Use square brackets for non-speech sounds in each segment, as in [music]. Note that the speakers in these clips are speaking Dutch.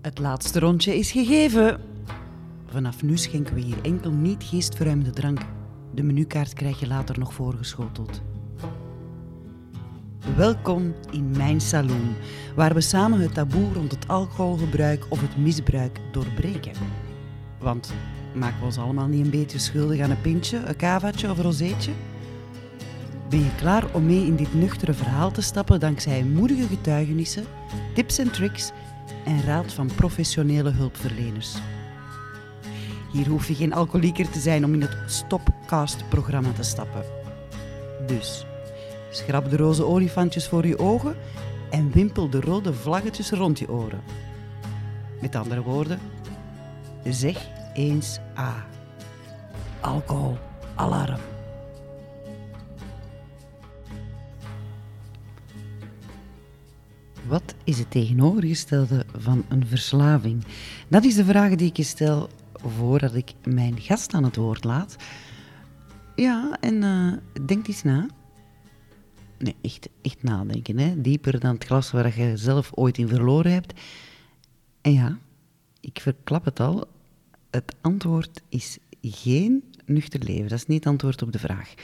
Het laatste rondje is gegeven. Vanaf nu schenken we hier enkel niet geestverruimende drank. De menukaart krijg je later nog voorgeschoteld. Welkom in mijn saloon, waar we samen het taboe rond het alcoholgebruik of het misbruik doorbreken. Want maken we ons allemaal niet een beetje schuldig aan een pintje, een kavaatje of een rozeetje? Ben je klaar om mee in dit nuchtere verhaal te stappen dankzij moedige getuigenissen, tips en tricks en raad van professionele hulpverleners? Hier hoef je geen alcoholieker te zijn om in het Stopcast-programma te stappen. Dus, schrap de roze olifantjes voor je ogen en wimpel de rode vlaggetjes rond je oren. Met andere woorden, zeg eens A. Alcohol, alarm. Wat is het tegenovergestelde van een verslaving? Dat is de vraag die ik je stel voordat ik mijn gast aan het woord laat. Ja, en uh, denk eens na. Nee, echt, echt nadenken. Hè? Dieper dan het glas waar je zelf ooit in verloren hebt. En ja, ik verklap het al. Het antwoord is geen nuchter leven. Dat is niet het antwoord op de vraag.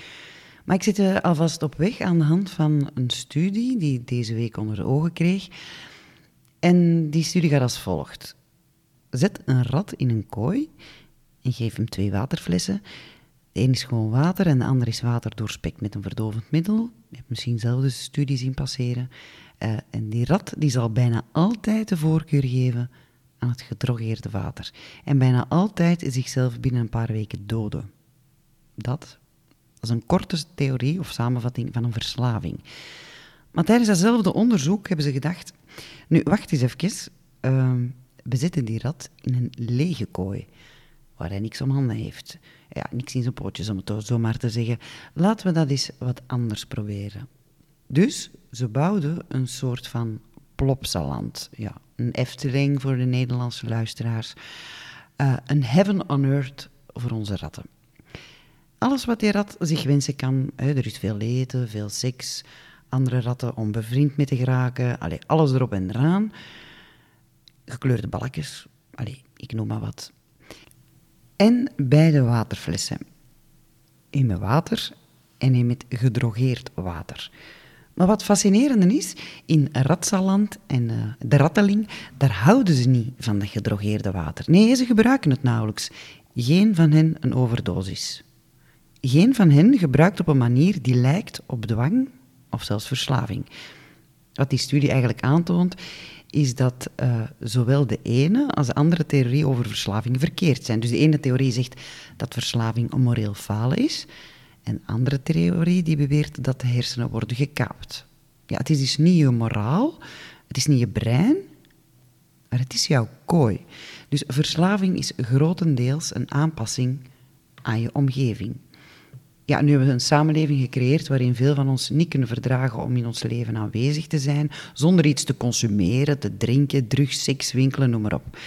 Maar ik zit er alvast op weg aan de hand van een studie die ik deze week onder de ogen kreeg. En die studie gaat als volgt. Zet een rat in een kooi en geef hem twee waterflessen. De een is gewoon water en de andere is water doorspekt met een verdovend middel. Je hebt misschien zelf de studie zien passeren. Uh, en die rat die zal bijna altijd de voorkeur geven aan het gedrogeerde water. En bijna altijd zichzelf binnen een paar weken doden. Dat een korte theorie of samenvatting van een verslaving. Maar tijdens datzelfde onderzoek hebben ze gedacht... Nu, wacht eens even. Uh, we zetten die rat in een lege kooi, waar hij niks om handen heeft. Ja, niks in zijn pootjes, om het zo maar te zeggen. Laten we dat eens wat anders proberen. Dus ze bouwden een soort van plopsaland. Ja, een Efteling voor de Nederlandse luisteraars. Uh, een heaven on earth voor onze ratten alles wat die rat zich wensen kan. Er is veel eten, veel seks, andere ratten om bevriend mee te geraken. Alles erop en eraan. Gekleurde balkjes, allee, ik noem maar wat. En beide waterflessen. Een met water en een met gedrogeerd water. Maar wat fascinerende is, in Ratsaland en uh, de Ratteling, daar houden ze niet van dat gedrogeerde water. Nee, ze gebruiken het nauwelijks. Geen van hen een overdosis. Geen van hen gebruikt op een manier die lijkt op dwang of zelfs verslaving. Wat die studie eigenlijk aantoont, is dat uh, zowel de ene als de andere theorie over verslaving verkeerd zijn. Dus de ene theorie zegt dat verslaving een moreel falen is, en de andere theorie die beweert dat de hersenen worden gekaapt. Ja, het is dus niet je moraal, het is niet je brein, maar het is jouw kooi. Dus verslaving is grotendeels een aanpassing aan je omgeving ja, nu hebben we een samenleving gecreëerd waarin veel van ons niet kunnen verdragen om in ons leven aanwezig te zijn, zonder iets te consumeren, te drinken, drugs, seks, winkelen, noem maar op.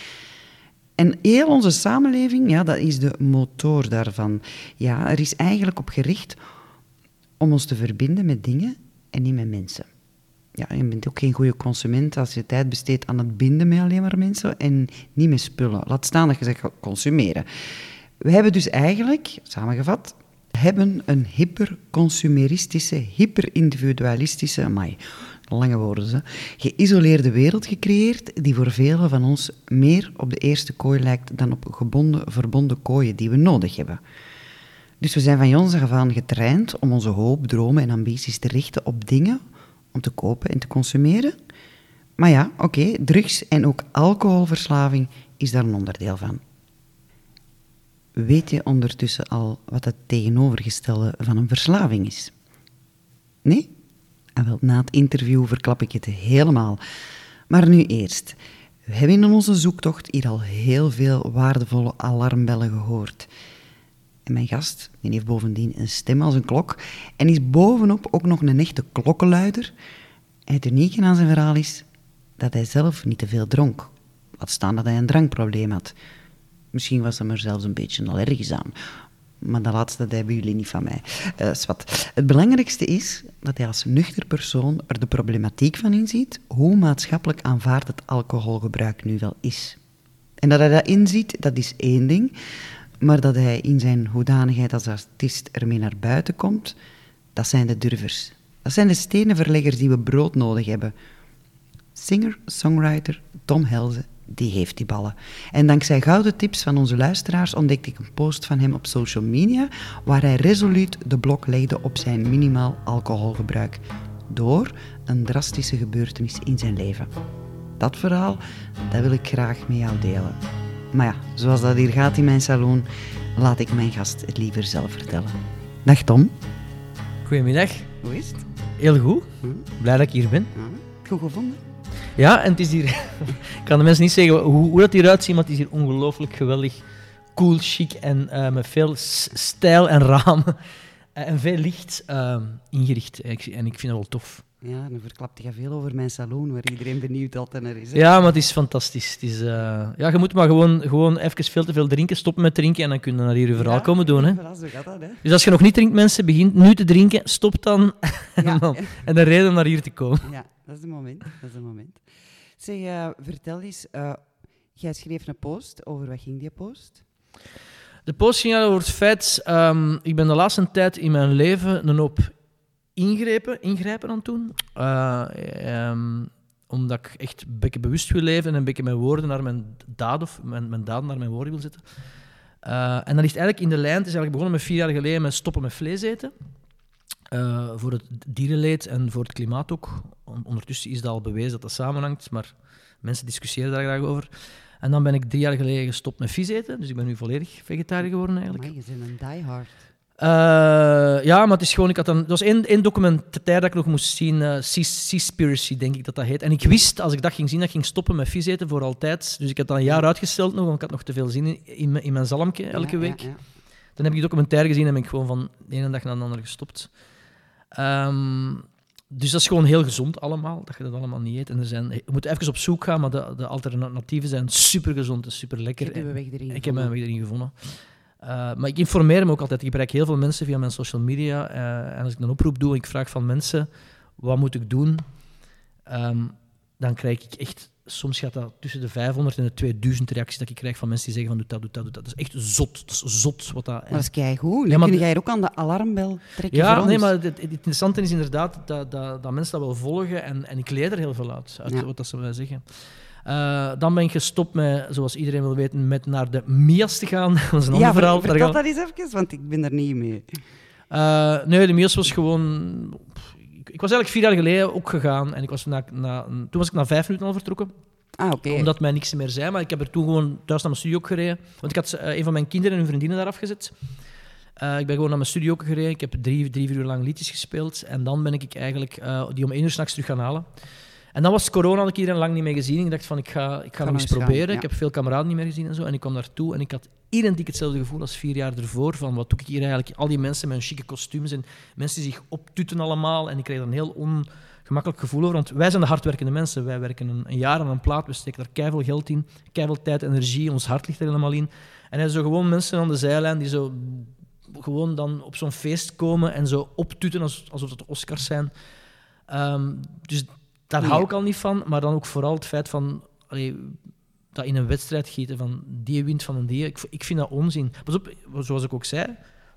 En heel onze samenleving, ja, dat is de motor daarvan. Ja, er is eigenlijk op gericht om ons te verbinden met dingen en niet met mensen. Ja, je bent ook geen goede consument als je tijd besteedt aan het binden met alleen maar mensen en niet met spullen. Laat staan dat je zegt consumeren. We hebben dus eigenlijk, samengevat, hebben een hyperconsumeristische, hyperindividualistische, amai, lange woorden, ze, geïsoleerde wereld gecreëerd die voor velen van ons meer op de eerste kooi lijkt dan op gebonden, verbonden kooien die we nodig hebben. Dus we zijn van jongs af aan getraind om onze hoop, dromen en ambities te richten op dingen om te kopen en te consumeren. Maar ja, oké, drugs en ook alcoholverslaving is daar een onderdeel van. Weet je ondertussen al wat het tegenovergestelde van een verslaving is? Nee? En wel, na het interview verklap ik het helemaal. Maar nu eerst. We hebben in onze zoektocht hier al heel veel waardevolle alarmbellen gehoord. En mijn gast heeft bovendien een stem als een klok en is bovenop ook nog een echte klokkenluider. En het unieke aan zijn verhaal is dat hij zelf niet te veel dronk. Wat staan dat hij een drankprobleem had. Misschien was hem er zelfs een beetje allergisch aan. Maar dat laatste dat hebben jullie niet van mij. Uh. Het belangrijkste is dat hij als nuchter persoon er de problematiek van inziet hoe maatschappelijk aanvaard het alcoholgebruik nu wel is. En dat hij dat inziet, dat is één ding. Maar dat hij in zijn hoedanigheid als artiest ermee naar buiten komt, dat zijn de durvers. Dat zijn de stenenverleggers die we brood nodig hebben. Singer, songwriter Tom Helze, die heeft die ballen. En dankzij gouden tips van onze luisteraars ontdekte ik een post van hem op social media waar hij resoluut de blok legde op zijn minimaal alcoholgebruik door een drastische gebeurtenis in zijn leven. Dat verhaal, dat wil ik graag met jou delen. Maar ja, zoals dat hier gaat in mijn salon, laat ik mijn gast het liever zelf vertellen. Dag Tom. Goedemiddag. Hoe is het? Heel goed. Blij dat ik hier ben. goed gevonden? Ja, en het is hier... [laughs] ik kan de mensen niet zeggen hoe, hoe dat hieruit ziet, maar het is hier ongelooflijk geweldig cool, chic en uh, met veel stijl en ramen eh, en veel licht uh, ingericht. En ik, en ik vind dat wel tof. Ja, dan verklapt je veel over mijn salon, waar iedereen benieuwd altijd naar is. Ja, maar het is fantastisch. Het is, uh, ja, je moet maar gewoon, gewoon even veel te veel drinken, stoppen met drinken en dan kun je naar hier je verhaal komen doen. Hè. [laughs] Voilà, zo gaat dat, hè. Dus als je nog niet drinkt, mensen, begint nu te drinken, stop dan. [laughs] Ja. en de reden om naar hier te komen. Ja, dat is het moment. Dat is het moment. Zeg, uh, vertel eens, uh, jij schreef een post, over wat ging die post? De post ging over het feit, um, ik ben de laatste tijd in mijn leven een hoop ingrepen, ingrijpen aan het. Uh, um, omdat ik echt een beetje bewust wil leven en een beetje mijn woorden naar mijn daden, of mijn, mijn daden naar mijn woorden wil zetten. Uh, en dat ligt eigenlijk in de lijn. Het is eigenlijk begonnen met vier jaar geleden met stoppen met vlees eten. Voor het dierenleed en voor het klimaat ook. Ondertussen is dat al bewezen dat dat samenhangt, maar mensen discussiëren daar graag over. En dan ben ik drie jaar geleden gestopt met vis eten, dus ik ben nu volledig vegetariër geworden eigenlijk. Maar je bent een diehard. Uh, ja, maar het is gewoon, ik had een, er was één, één documentaire dat ik nog moest zien, uh, Seaspiracy denk ik dat dat heet. En ik wist, als ik dat ging zien, dat ik ging stoppen met vis eten voor altijd. Dus ik had dat een jaar uitgesteld nog, want ik had nog te veel zin in, in, in mijn zalmje elke ja, week. Ja, ja. Dan heb ik die documentaire gezien en ben ik gewoon van de ene dag naar de andere gestopt. Um, dus dat is gewoon heel gezond allemaal, dat je dat allemaal niet eet. En er zijn, je moet even op zoek gaan, maar de, de alternatieven zijn super gezond en super lekker. Ik heb mijn weg erin Ik heb mijn weg erin gevonden. Uh, maar ik informeer me ook altijd. Ik bereik heel veel mensen via mijn social media. Uh, en als ik een oproep doe en ik vraag van mensen, wat moet ik doen? Um, dan krijg ik echt, soms gaat dat tussen de 500 en de 2000 reacties dat ik krijg van mensen die zeggen van doe dat, doe dat, doe dat. Dat is echt zot. Dat is zot. Wat dat, maar dat is keigoed. Ja, kun jij ook aan de alarmbel trekken Ja, nee, maar het, het, interessante is inderdaad dat, dat, dat mensen dat wel volgen en, en ik leer er heel veel uit, uit Ja. wat dat ze mij zeggen. Uh, dan ben ik gestopt met, zoals iedereen wil weten, met naar de Mias te gaan. [laughs] Dat is een ander ja, verhaal. ver- Daar vertel dat eens even, want ik ben er niet mee. Uh, nee, de Mias was gewoon... Ik, was eigenlijk vier jaar geleden ook gegaan en ik was na, na, toen was ik na vijf minuten al vertrokken. Ah. Omdat mij niks meer zei, maar ik heb er toen gewoon thuis naar mijn studio ook gereden. Want ik had eh, een van mijn kinderen en hun vriendinnen daar afgezet. Eh, ik ben gewoon naar mijn studio ook gereden. Ik heb drie, drie vier uur lang liedjes gespeeld. En dan ben ik eigenlijk eh, die om één uur s'nachts terug gaan halen. En dan was corona, had ik iedereen lang niet meer gezien. Ik dacht van, ik ga, ik ga nog eens gaan, proberen. ja. Ik heb veel kameraden niet meer gezien en zo. En ik kwam daartoe en ik had identiek hetzelfde gevoel als vier jaar ervoor. Van, wat doe ik hier eigenlijk? Al die mensen met hun chique kostuums en mensen die zich optutten allemaal. En ik kreeg er een heel ongemakkelijk gevoel over. Want wij zijn de hardwerkende mensen. Wij werken een, een jaar aan een plaat. We steken daar keiveel geld in. Keiveel tijd, energie. Ons hart ligt er helemaal in. En er zijn zo gewoon mensen aan de zijlijn die zo gewoon dan op zo'n feest komen en zo optutten als, alsof het Oscars zijn. Ehm, dus daar hou ik al niet van. Maar dan ook vooral het feit van... allee, dat in een wedstrijd gieten van die wint van een die. Ik, ik vind dat onzin. Pas op, zoals ik ook zei,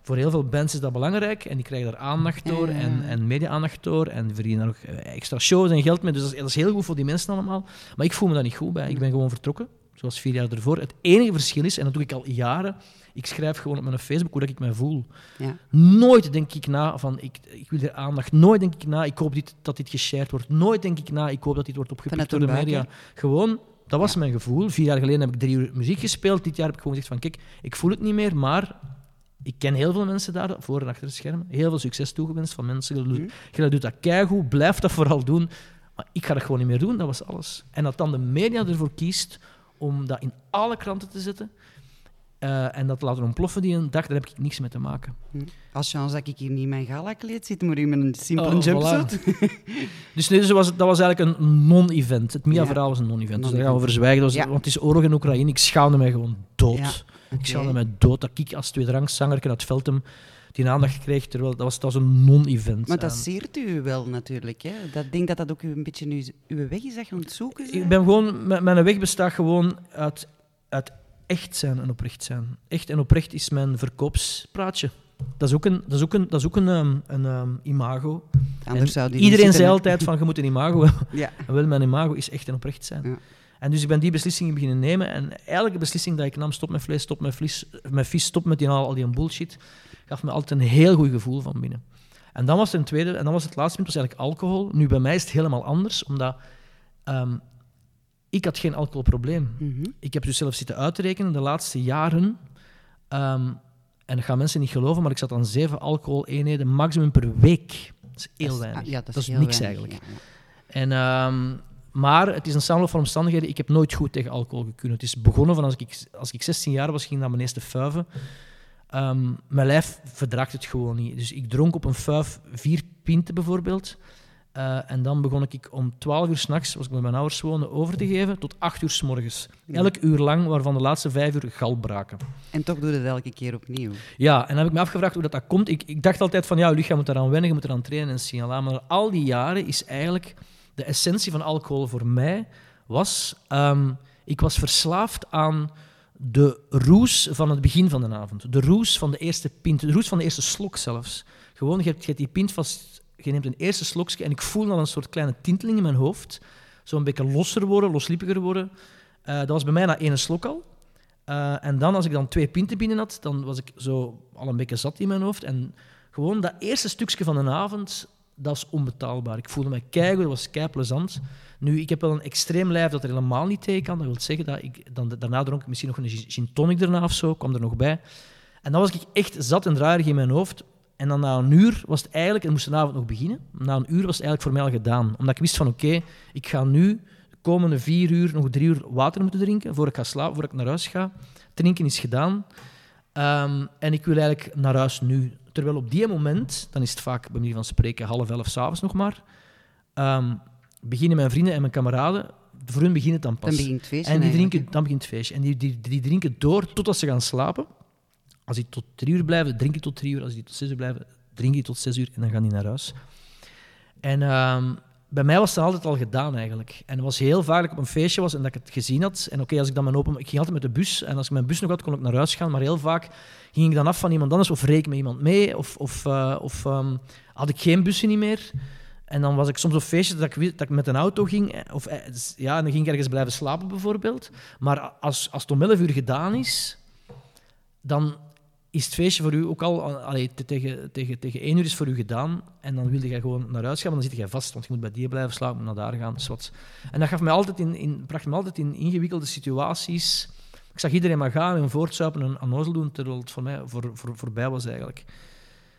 voor heel veel bands is dat belangrijk en die krijgen daar aandacht door Ja. en, en media-aandacht door en die verdienen daar ook eh, extra shows en geld mee. Dus dat is, dat is heel goed voor die mensen allemaal. Maar ik voel me daar niet goed bij. Ik ben gewoon vertrokken, zoals vier jaar ervoor. Het enige verschil is, en dat doe ik al jaren, ik schrijf gewoon op mijn Facebook hoe dat ik mij voel. Ja. Nooit denk ik na van ik, ik wil er aandacht. Nooit denk ik na, ik hoop dit, dat dit geshared wordt. Nooit denk ik na, ik hoop dat dit wordt opgepikt door de media. Gewoon, dat was mijn gevoel. Vier jaar geleden heb ik drie uur muziek gespeeld. Dit jaar heb ik gewoon gezegd van kijk, ik voel het niet meer, maar ik ken heel veel mensen daar, voor en achter de schermen. Heel veel succes toegewenst van mensen. Je doet, je doet dat keigoed, blijf dat vooral doen. Maar ik ga dat gewoon niet meer doen, dat was alles. En dat dan de media ervoor kiest om dat in alle kranten te zetten. Eh, en dat laten ontploffen die een dag, daar heb ik niks mee te maken. Hm. Als chance dat ik hier niet in mijn gala-kleed zit, maar in een simpele Oh, jumpsuit. [laughs] Dus nee, dus was, dat was eigenlijk een non-event. Het MIA-verhaal was een non-event. Dus daar gaan we verzwijgen. Dat was- Ja. Want het is oorlog in Oekraïne. Ik schaamde mij gewoon dood. Ja, Ik schaamde mij dood dat ik als tweederangszanger uit Veltem die aandacht kreeg. Terwijl dat was, dat was een non-event. Maar dat zeert u wel natuurlijk. Hè? Dat, ik denk dat dat ook een beetje uw, uw weg is dat je aan het zoeken bent. Ik ben gewoon, mijn, mijn weg bestaat gewoon uit, uit echt zijn en oprecht zijn. Echt en oprecht is mijn verkoopspraatje. Dat is ook een, dat is ook een, dat is ook een, ehm, een ehm, imago. Anders zou die iedereen zei altijd van, je moet een imago hebben. [laughs] Ja. En wel, mijn imago is echt en oprecht zijn. Ja. En dus ik ben die beslissingen beginnen nemen. En elke beslissing dat ik nam, stop met vlees, stop met vlees, met vis, stop met die, al, al die bullshit, gaf me altijd een heel goed gevoel van binnen. En dan was het een tweede, en dan was het laatste punt, was eigenlijk alcohol. Nu, bij mij is het helemaal anders, omdat ehm, ik had geen alcoholprobleem. Mhm. Ik heb dus zelf zitten uitrekenen de laatste jaren. ehm, en dat gaan mensen niet geloven, maar ik zat aan zeven alcohol-eenheden maximum per week. Dat is heel weinig. ah, ja, dat, dat is niks weinig, eigenlijk. ja. En, ehm, maar het is een samenloop van omstandigheden. Ik heb nooit goed tegen alcohol gekund. Het is begonnen van als ik, als ik 16 jaar was, ging naar mijn eerste fuiven. Ehm, mijn lijf verdraagt het gewoon niet. Dus ik dronk op een fuif vier pinten bijvoorbeeld. Eh, en dan begon ik om 12 uur s'nachts, als ik met mijn ouders woonde, over te geven tot 8 uur s morgens. Elk uur lang, waarvan de laatste vijf uur galbraken. En toch doe je het elke keer opnieuw. Ja, en dan heb ik me afgevraagd hoe dat, dat komt. Ik, ik dacht altijd van, ja, je lichaam moet eraan wennen, je moet eraan trainen en signalen. Maar al die jaren is eigenlijk de essentie van alcohol voor mij was... ehm, ik was verslaafd aan de roes van het begin van de avond. De roes van de eerste pint, de roes van de eerste slok zelfs. Gewoon, je hebt, je hebt die pint vast, je neemt een eerste slokje en ik voel dan een soort kleine tinteling in mijn hoofd. Zo een beetje losser worden, losliepiger worden. Eh, dat was bij mij na één slok al. Eh, en dan, als ik dan twee pinten binnen had, dan was ik zo al een beetje zat in mijn hoofd. En gewoon dat eerste stukje van de avond, dat is onbetaalbaar. Ik voelde me keigoed, dat was kei plezant. Nu, ik heb wel een extreem lijf dat er helemaal niet tegen kan. Dat wil zeggen dat ik... Dan, daarna dronk ik misschien nog een gin tonic daarna of zo, kwam er nog bij. En dan was ik echt zat en draaierig in mijn hoofd. En dan na een uur was het eigenlijk... En moest de avond nog beginnen. Na een uur was het eigenlijk voor mij al gedaan. Omdat ik wist van, oké, ik ga nu de komende vier uur nog drie uur water moeten drinken voor ik ga slapen, voor ik naar huis ga. Drinken is gedaan. Ehm, en ik wil eigenlijk naar huis nu. Terwijl op die moment, dan is het vaak bij manier van spreken half elf s'avonds nog maar, ehm, beginnen mijn vrienden en mijn kameraden, voor hun begint het dan pas. Dan begint het feestje en die drinken, dan begint het feestje. En die, die, die drinken door totdat ze gaan slapen. Als die tot drie uur blijven, drink je tot drie uur. Als die tot zes uur blijven, drink je tot zes uur en dan gaan die naar huis. En ehm, bij mij was het altijd al gedaan eigenlijk. En het was heel vaak dat ik op een feestje was en dat ik het gezien had. En oké, als ik dan mijn open... Ik ging altijd met de bus. En als ik mijn bus nog had, kon ik naar huis gaan. Maar heel vaak ging ik dan af van iemand anders of reek met iemand mee. Of, of, eh, of ehm, had ik geen bussen niet meer. En dan was ik soms op feestjes dat ik, dat ik met een auto ging. eh, Of, eh, dus, ja, en dan ging ik ergens blijven slapen bijvoorbeeld. Maar als, als het om 11 uur gedaan is, dan is het feestje voor u ook al... Allee, tegen, tegen, tegen 1 uur is voor u gedaan. En dan wilde jij gewoon naar huis gaan, maar dan zit je vast. Want je moet bij die blijven slapen, moet naar daar gaan. Wat. En dat gaf mij altijd in, in, bracht me altijd in ingewikkelde situaties. Ik zag iedereen maar gaan en voortzuipen en onnozel doen, terwijl het voor mij voor, voor, voorbij was eigenlijk.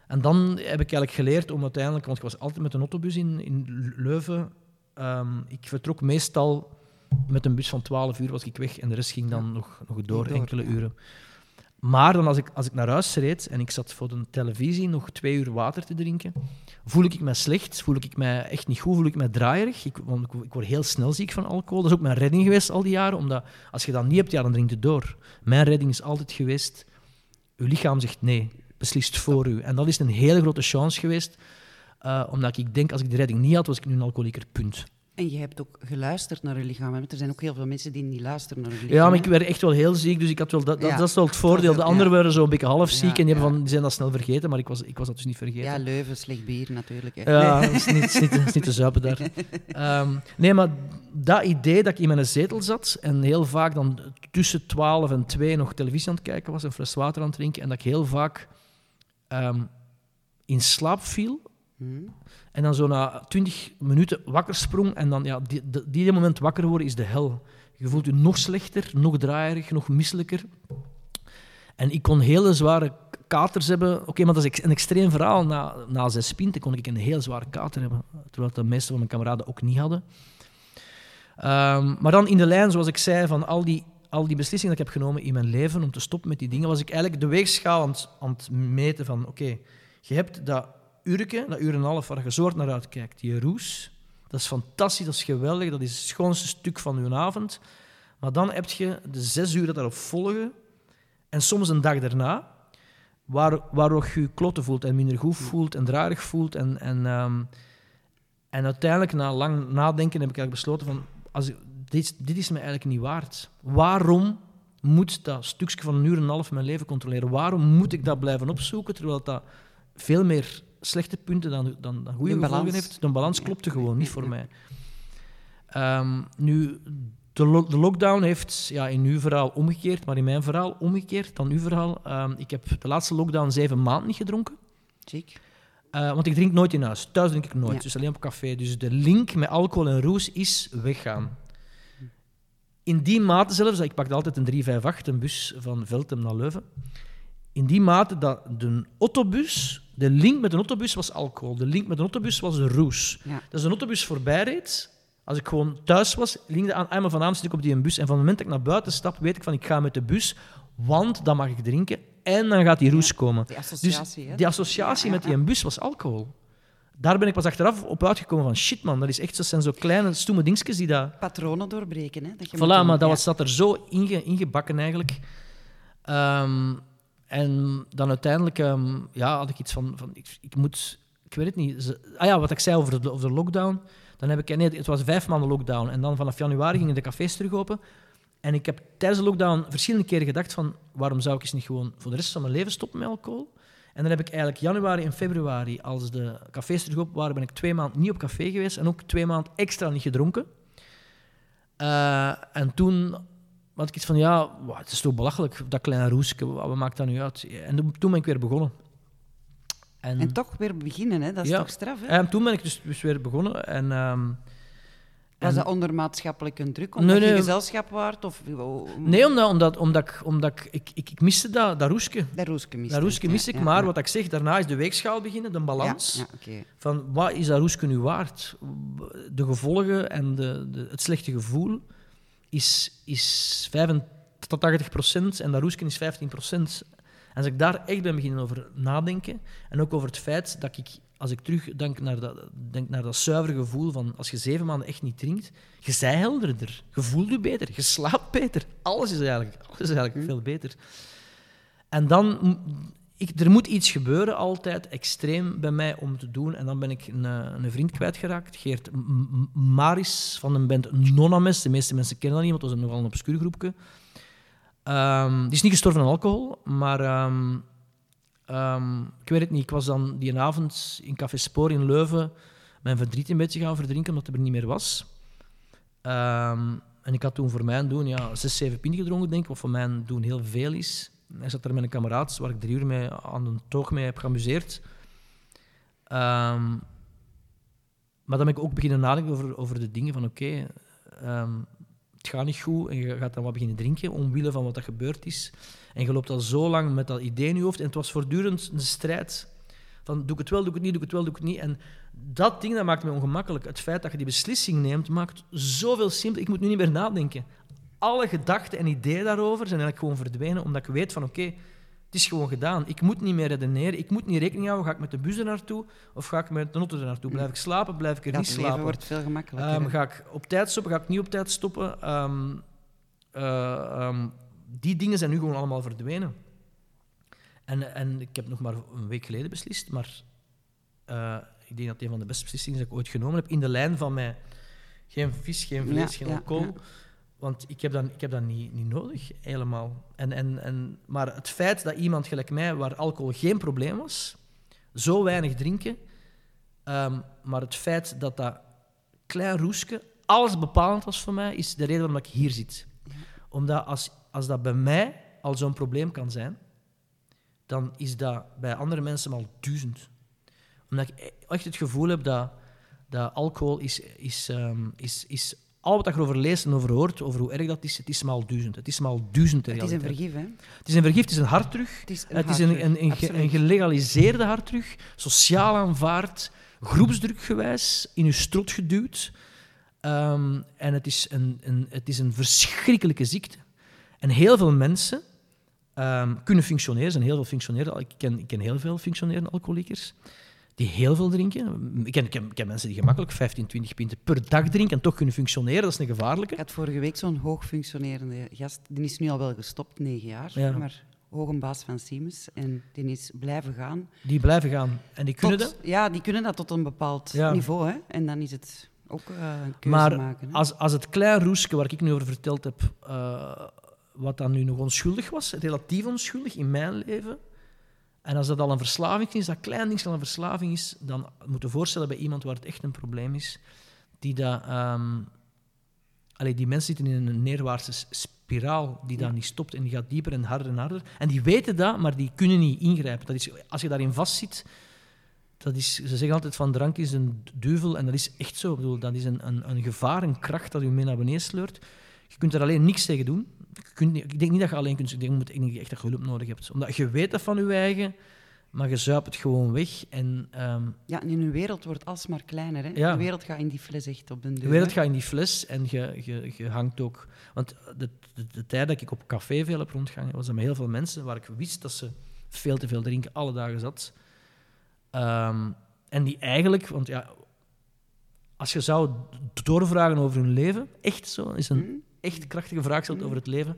En dan heb ik eigenlijk geleerd om uiteindelijk, want ik was altijd met een autobus in, in Leuven. Ehm, ik vertrok meestal met een bus van 12 uur was ik weg en de rest ging dan nog, nog door, enkele uren. Maar dan als ik, als ik naar huis reed en ik zat voor de televisie nog twee uur water te drinken, voel ik me slecht, voel ik me echt niet goed, voel ik me draaierig. Ik, ik, word heel snel ziek van alcohol. Dat is ook mijn redding geweest al die jaren, omdat als je dat niet hebt, ja, dan drink je door. Mijn redding is altijd geweest, uw lichaam zegt nee, beslist voor u. En dat is een hele grote chance geweest, eh, omdat ik denk, als ik die redding niet had, was ik nu een alcoholieker, punt. En je hebt ook geluisterd naar je lichaam. Want er zijn ook heel veel mensen die niet luisteren naar hun lichaam. Ja, maar ik werd echt wel heel ziek, dus ik had wel, dat, dat, Ja. dat is wel het voordeel. De Ja. anderen waren zo een beetje half ziek Ja, en die, van, die zijn dat snel vergeten, maar ik was, ik was dat dus niet vergeten. Ja, Leuven, slecht bier natuurlijk. Hè. Ja, dat is niet, is niet, dat is niet te zuipen daar. [laughs] Ehm, nee, maar dat idee dat ik in mijn zetel zat en heel vaak dan tussen 12 en 2 nog televisie aan het kijken was, een fles water aan het drinken, en dat ik heel vaak ehm, in slaap viel En dan zo na 20 minuten wakker sprong en dan, ja, die, die, die moment wakker worden is de hel. Je voelt je nog slechter, nog draaierig, nog misselijker. En ik kon hele zware katers hebben. Oké, maar dat is een extreem verhaal. Na, na zes pinten kon ik een heel zware kater hebben. Terwijl de meeste van mijn kameraden ook niet hadden. Ehm, maar dan in de lijn, zoals ik zei, van al die al die beslissingen die ik heb genomen in mijn leven om te stoppen met die dingen, was ik eigenlijk de weegschaal aan aan het meten van, oké, je hebt dat uurtje, dat uur en een half waar je zo hard naar uitkijkt, die roes, dat is fantastisch, dat is geweldig, dat is het schoonste stuk van je avond. Maar dan heb je de zes uur dat daarop volgen en soms een dag daarna, waar, waardoor je je kloten voelt en minder goed voelt en draarig voelt. En, en, ehm, en uiteindelijk, na lang nadenken, heb ik eigenlijk besloten van, als dit, dit is me eigenlijk niet waard. Waarom moet dat stukje van een uur en een half mijn leven controleren? Waarom moet ik dat blijven opzoeken, terwijl dat veel meer slechte punten dan, dan, dan goede De gevolgen heeft? De balans klopte gewoon niet voor mij. Ehm, nu, de, lo- de lockdown heeft ja, in uw verhaal omgekeerd, maar in mijn verhaal omgekeerd dan uw verhaal. Ehm, ik heb de laatste lockdown zeven maanden niet gedronken. Chic. Eh, want ik drink nooit in huis. Thuis drink ik nooit. Ja. Dus alleen op café. Dus de link met alcohol en roes is weggaan. In die mate zelfs, ik pakte altijd een 358, een bus van Veltem naar Leuven. In die mate dat de autobus, de link met een autobus was alcohol. De link met een autobus was de roes. Ja. Dus een autobus voorbij reed, als ik gewoon thuis was, linkde aan, vanavond zit ik op die bus. En van het moment dat ik naar buiten stap, weet ik van ik ga met de bus, want dan mag ik drinken en dan gaat die roes komen. Die Dus associatie, hè? die associatie Ja, met die bus was alcohol. Daar ben ik pas achteraf op uitgekomen van shit man, dat is echt, dat zijn zo kleine stoeme dingetjes die dat... Patronen doorbreken, hè? Dat je Voilà, maar dat was, zat er zo inge, ingebakken eigenlijk. Ehm, en dan uiteindelijk ehm, ja, had ik iets van, van ik, moet, ik weet het niet. Ah ja, wat ik zei over de, over de lockdown. Dan heb ik, nee, het was vijf maanden lockdown. En dan vanaf januari gingen de cafés terug open. En ik heb tijdens de lockdown verschillende keren gedacht van, waarom zou ik eens niet gewoon voor de rest van mijn leven stoppen met alcohol? En dan heb ik eigenlijk januari en februari, als de cafés terug open waren, ben ik twee maanden niet op café geweest en ook twee maanden extra niet gedronken. Eh, en toen had ik iets van, ja, het is toch belachelijk, dat kleine roesje, wat maakt dat nu uit? En toen- ben ik weer begonnen. En, En toch weer beginnen, hè? Dat is Ja. toch straf, hè? en toen ben ik dus, dus weer begonnen. En, ehm, Was dat onder maatschappelijke druk? Omdat Nee, je gezelschap waard? Of, nee, omdat, omdat, omdat, ik, omdat ik, ik, ik, ik miste dat, dat roesje. Dat roesje miste. Dat ja, miste ik, ja, maar ja. wat ik zeg, daarna is de weegschaal beginnen, de balans. Ja, ja, oké. Van wat is dat roesje nu waard? De gevolgen en de, de, het slechte gevoel is, is 85 tot 80 procent en dat roesje is 15 procent. En als ik daar echt ben beginnen over nadenken en ook over het feit dat ik, als ik terugdenk naar dat, denk naar dat zuivere gevoel van als je zeven maanden echt niet drinkt, je zij helderder, je voelt je beter, je slaapt beter. Alles is eigenlijk, alles is eigenlijk veel beter. En dan, er moet iets gebeuren altijd, extreem bij mij, om te doen. En dan ben ik een, eh, een vriend kwijtgeraakt, Geert Maris van een band Nonames. De meeste mensen kennen dat niet, want dat was nogal een obscuur groepje. Ehm, die is niet gestorven aan alcohol, maar ehm, ehm, ik weet het niet. Ik was dan die avond in Café Spoor in Leuven mijn verdriet een beetje gaan verdrinken, omdat er niet meer was. En ik had toen voor mijn doen ja, zes, zeven pint gedronken, denk wat voor mijn doen heel veel is. Hij zat daar met een kameraad, waar ik drie uur mee aan de toog mee heb geamuseerd. Ehm, maar dan ben ik ook beginnen nadenken over, over de dingen van oké, ehm, het gaat niet goed en je gaat dan wat beginnen drinken omwille van wat er gebeurd is. En je loopt al zo lang met dat idee in je hoofd en het was voortdurend een strijd. Van doe ik het wel, doe ik het niet, doe ik het wel, doe ik het niet. En dat ding dat maakt me ongemakkelijk. Het feit dat je die beslissing neemt, maakt zoveel simpel. Ik moet nu niet meer nadenken. Alle gedachten en ideeën daarover zijn eigenlijk gewoon verdwenen, omdat ik weet van oké, het is gewoon gedaan. Ik moet niet meer redeneren. Ik moet niet rekening houden. Ga ik met de bus er naartoe of ga ik met de auto er naartoe? Blijf ik slapen? Blijf ik er Ja, niet het slapen? wordt veel gemakkelijker. Ehm, ga ik op tijd stoppen? Ga ik niet op tijd stoppen? Ehm, eh, ehm, die dingen zijn nu gewoon allemaal verdwenen. En, en ik heb nog maar een week geleden beslist, maar eh, ik denk dat een van de beste beslissingen die ik ooit genomen heb, in de lijn van mij. Geen vis, geen vlees, Ja, geen alcohol. ja. Want ik heb dat, ik heb dat niet, niet nodig, helemaal. En, en, en, maar het feit dat iemand gelijk mij, waar alcohol geen probleem was, zo weinig drinken, ehm, maar het feit dat dat klein roesje alles bepalend was voor mij, is de reden waarom ik hier zit. Omdat als, als dat bij mij al zo'n probleem kan zijn, dan is dat bij andere mensen al duizend. Omdat ik echt het gevoel heb dat, dat alcohol is, is, ehm, is, is al wat je erover leest en over hoort, over hoe erg dat is, het is maal duizend. Het is maal duizend Het is een vergif, hè? Het is een vergif, het is een. Het is een, Het is een, een, een, ge- een gelegaliseerde harddrug, sociaal aanvaard, groepsdrukgewijs in je strot geduwd. Ehm, en het is een, een, het is een verschrikkelijke ziekte. En heel veel mensen ehm, kunnen functioneren, zijn heel veel functioneren. Ik ken, ik ken heel veel functionerende alcoholiekers die heel veel drinken. Ik ken, ik ken, mensen die gemakkelijk 15, 20 pinten per dag drinken en toch kunnen functioneren. Dat is een gevaarlijke. Ik had vorige week zo'n hoog functionerende gast. Die is nu al wel gestopt, negen jaar. Ja. Maar hoge baas van Siemens. En die is blijven gaan. Die blijven gaan. En die kunnen Tot- dat. Ja, die kunnen dat tot een bepaald Ja. niveau. Hè? En dan is het ook eh, een keuze Maar maken. Hè? als, als het klein roesje waar ik nu over verteld heb, eh, wat dan nu nog onschuldig was, relatief onschuldig in mijn leven, en als dat al een verslaving is, dat klein ding al een verslaving is, dan moet je voorstellen bij iemand waar het echt een probleem is, die dat... ehm, allee, die mensen zitten in een neerwaartse spiraal die dan niet stopt en die gaat dieper en harder en harder. En die weten dat, maar die kunnen niet ingrijpen. Dat is, als je daarin vastzit, dat is, ze zeggen altijd van drank is een duivel en dat is echt zo. Ik bedoel, dat is een, een, een gevaar, een kracht dat je mee naar beneden sleurt. Je kunt er alleen niks tegen doen. Kunt, ik denk niet dat je alleen kunt. Ik denk, ik denk echt dat je hulp nodig hebt. Omdat je weet dat van je eigen, maar je zuipt het gewoon weg. En ehm, Ja, en in een wereld wordt alsmaar kleiner. Hè? Ja. De wereld gaat in die fles echt op den deur. de wereld hè. gaat in die fles en je, je, je hangt ook... Want de, de, de tijd dat ik op café veel heb rondgehangen, was er met heel veel mensen waar ik wist dat ze veel te veel drinken, alle dagen zat. Ehm, en die eigenlijk... Want ja, als je zou doorvragen over hun leven, echt zo, is een Hm? Echt krachtige vraag stelt over het leven,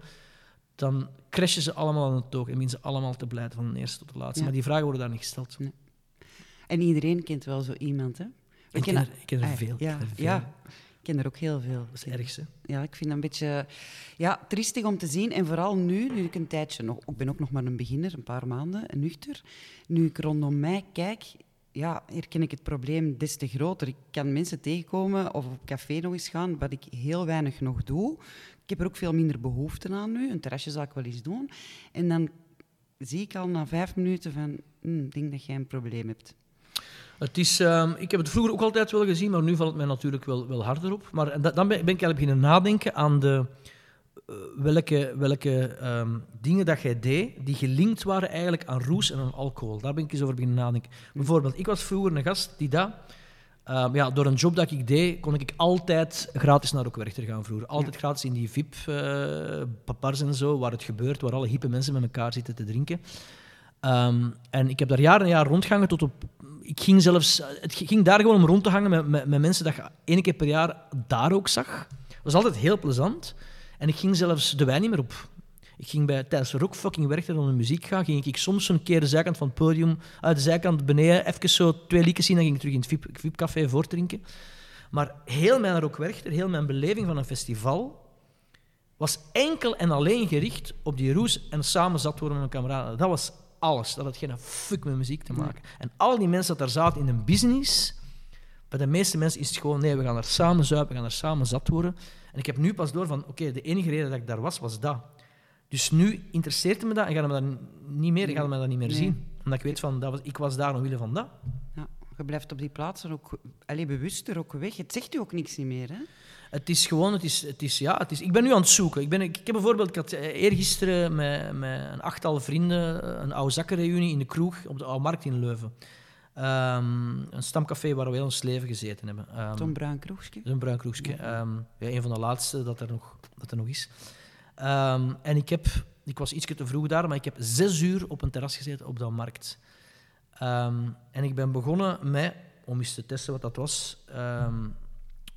dan crashen ze allemaal aan het oog en ze allemaal te blijten van de eerste tot de laatste. Ja. Maar die vragen worden daar niet gesteld. En iedereen kent wel zo iemand. Hè? Ik ken er, ik ken er Ah, veel. ik Ja, ken er veel. ja, ik ken er ook heel veel. Dat is het ergste. Ja, ik vind dat een beetje ja, triestig om te zien. En vooral nu, nu ik een tijdje nog... Ik ben ook nog maar een beginner, een paar maanden, nuchter. Nu ik rondom mij kijk, ja, herken ik het probleem des te groter. Ik kan mensen tegenkomen of op café nog eens gaan, wat ik heel weinig nog doe. Ik heb er ook veel minder behoefte aan nu. Een terrasje zal ik wel eens doen. En dan zie ik al na vijf minuten van... hm, ik denk dat jij een probleem hebt. Het is, ehm, ik heb het vroeger ook altijd wel gezien, maar nu valt het mij natuurlijk wel, wel harder op. Maar dan ben, ik eigenlijk beginnen nadenken aan de, welke, welke ehm, dingen dat jij deed die gelinkt waren eigenlijk aan roes en aan alcohol. Daar ben ik eens over beginnen nadenken. Bijvoorbeeld, ik was vroeger een gast die dat... ehm, ja, door een job dat ik deed, kon ik altijd gratis naar ook Werchter gaan vroeger. Altijd gratis in die VIP-bars en zo, waar het gebeurt, waar alle hippe mensen met elkaar zitten te drinken. Ehm, en ik heb daar jaren en jaren rondgehangen tot op... Ik ging zelfs... Het ging daar gewoon om rond te hangen met, met, met mensen dat je één keer per jaar daar ook zag. Dat was altijd heel plezant. En ik ging zelfs de wijn niet meer op. Ik ging bij, tijdens Rock fucking Werchter om de muziek gaan, ging ik soms zo'n keer de zijkant van het podium, uit de zijkant beneden, even zo twee liedjes zien, dan ging ik terug in het VIP- VIP-café voortdrinken. Maar heel mijn Rock Werchter, heel mijn beleving van een festival, was enkel en alleen gericht op die roes en samen zat worden met mijn kameraden. Dat was alles. Dat had geen fuck met muziek te maken. En al die mensen dat daar zaten in een business, bij de meeste mensen is het gewoon, nee, we gaan er samen zuipen, we gaan er samen zat worden. En ik heb nu pas door van, oké, de enige reden dat ik daar was, was dat. Dus nu interesseert me dat en gaat me dat niet meer, me dat niet meer Nee. zien. Omdat ik weet van, dat was, ik was daar omwille van dat. Ja, je blijft op die plaatsen ook allee, bewuster ook weg. Het zegt u ook niks niet meer, hè? Het is gewoon, het is, het is, ja, het is, ik ben nu aan het zoeken. Ik, ben, ik, ik heb bijvoorbeeld, ik had eh, eergisteren met, met een achttal vrienden eh, een oude zakkenreunie in de kroeg op de Oude Markt in Leuven. Ehm, een stamcafé waar we heel ons leven gezeten hebben. Ehm, Zo'n bruin kroegje. dat een bruin kroegje. Ehm, ja, een van de laatste dat er nog, dat er nog is. En ik, heb, ik was iets te vroeg daar, maar ik heb zes uur op een terras gezeten op de markt. En ik ben begonnen met, om eens te testen wat dat was,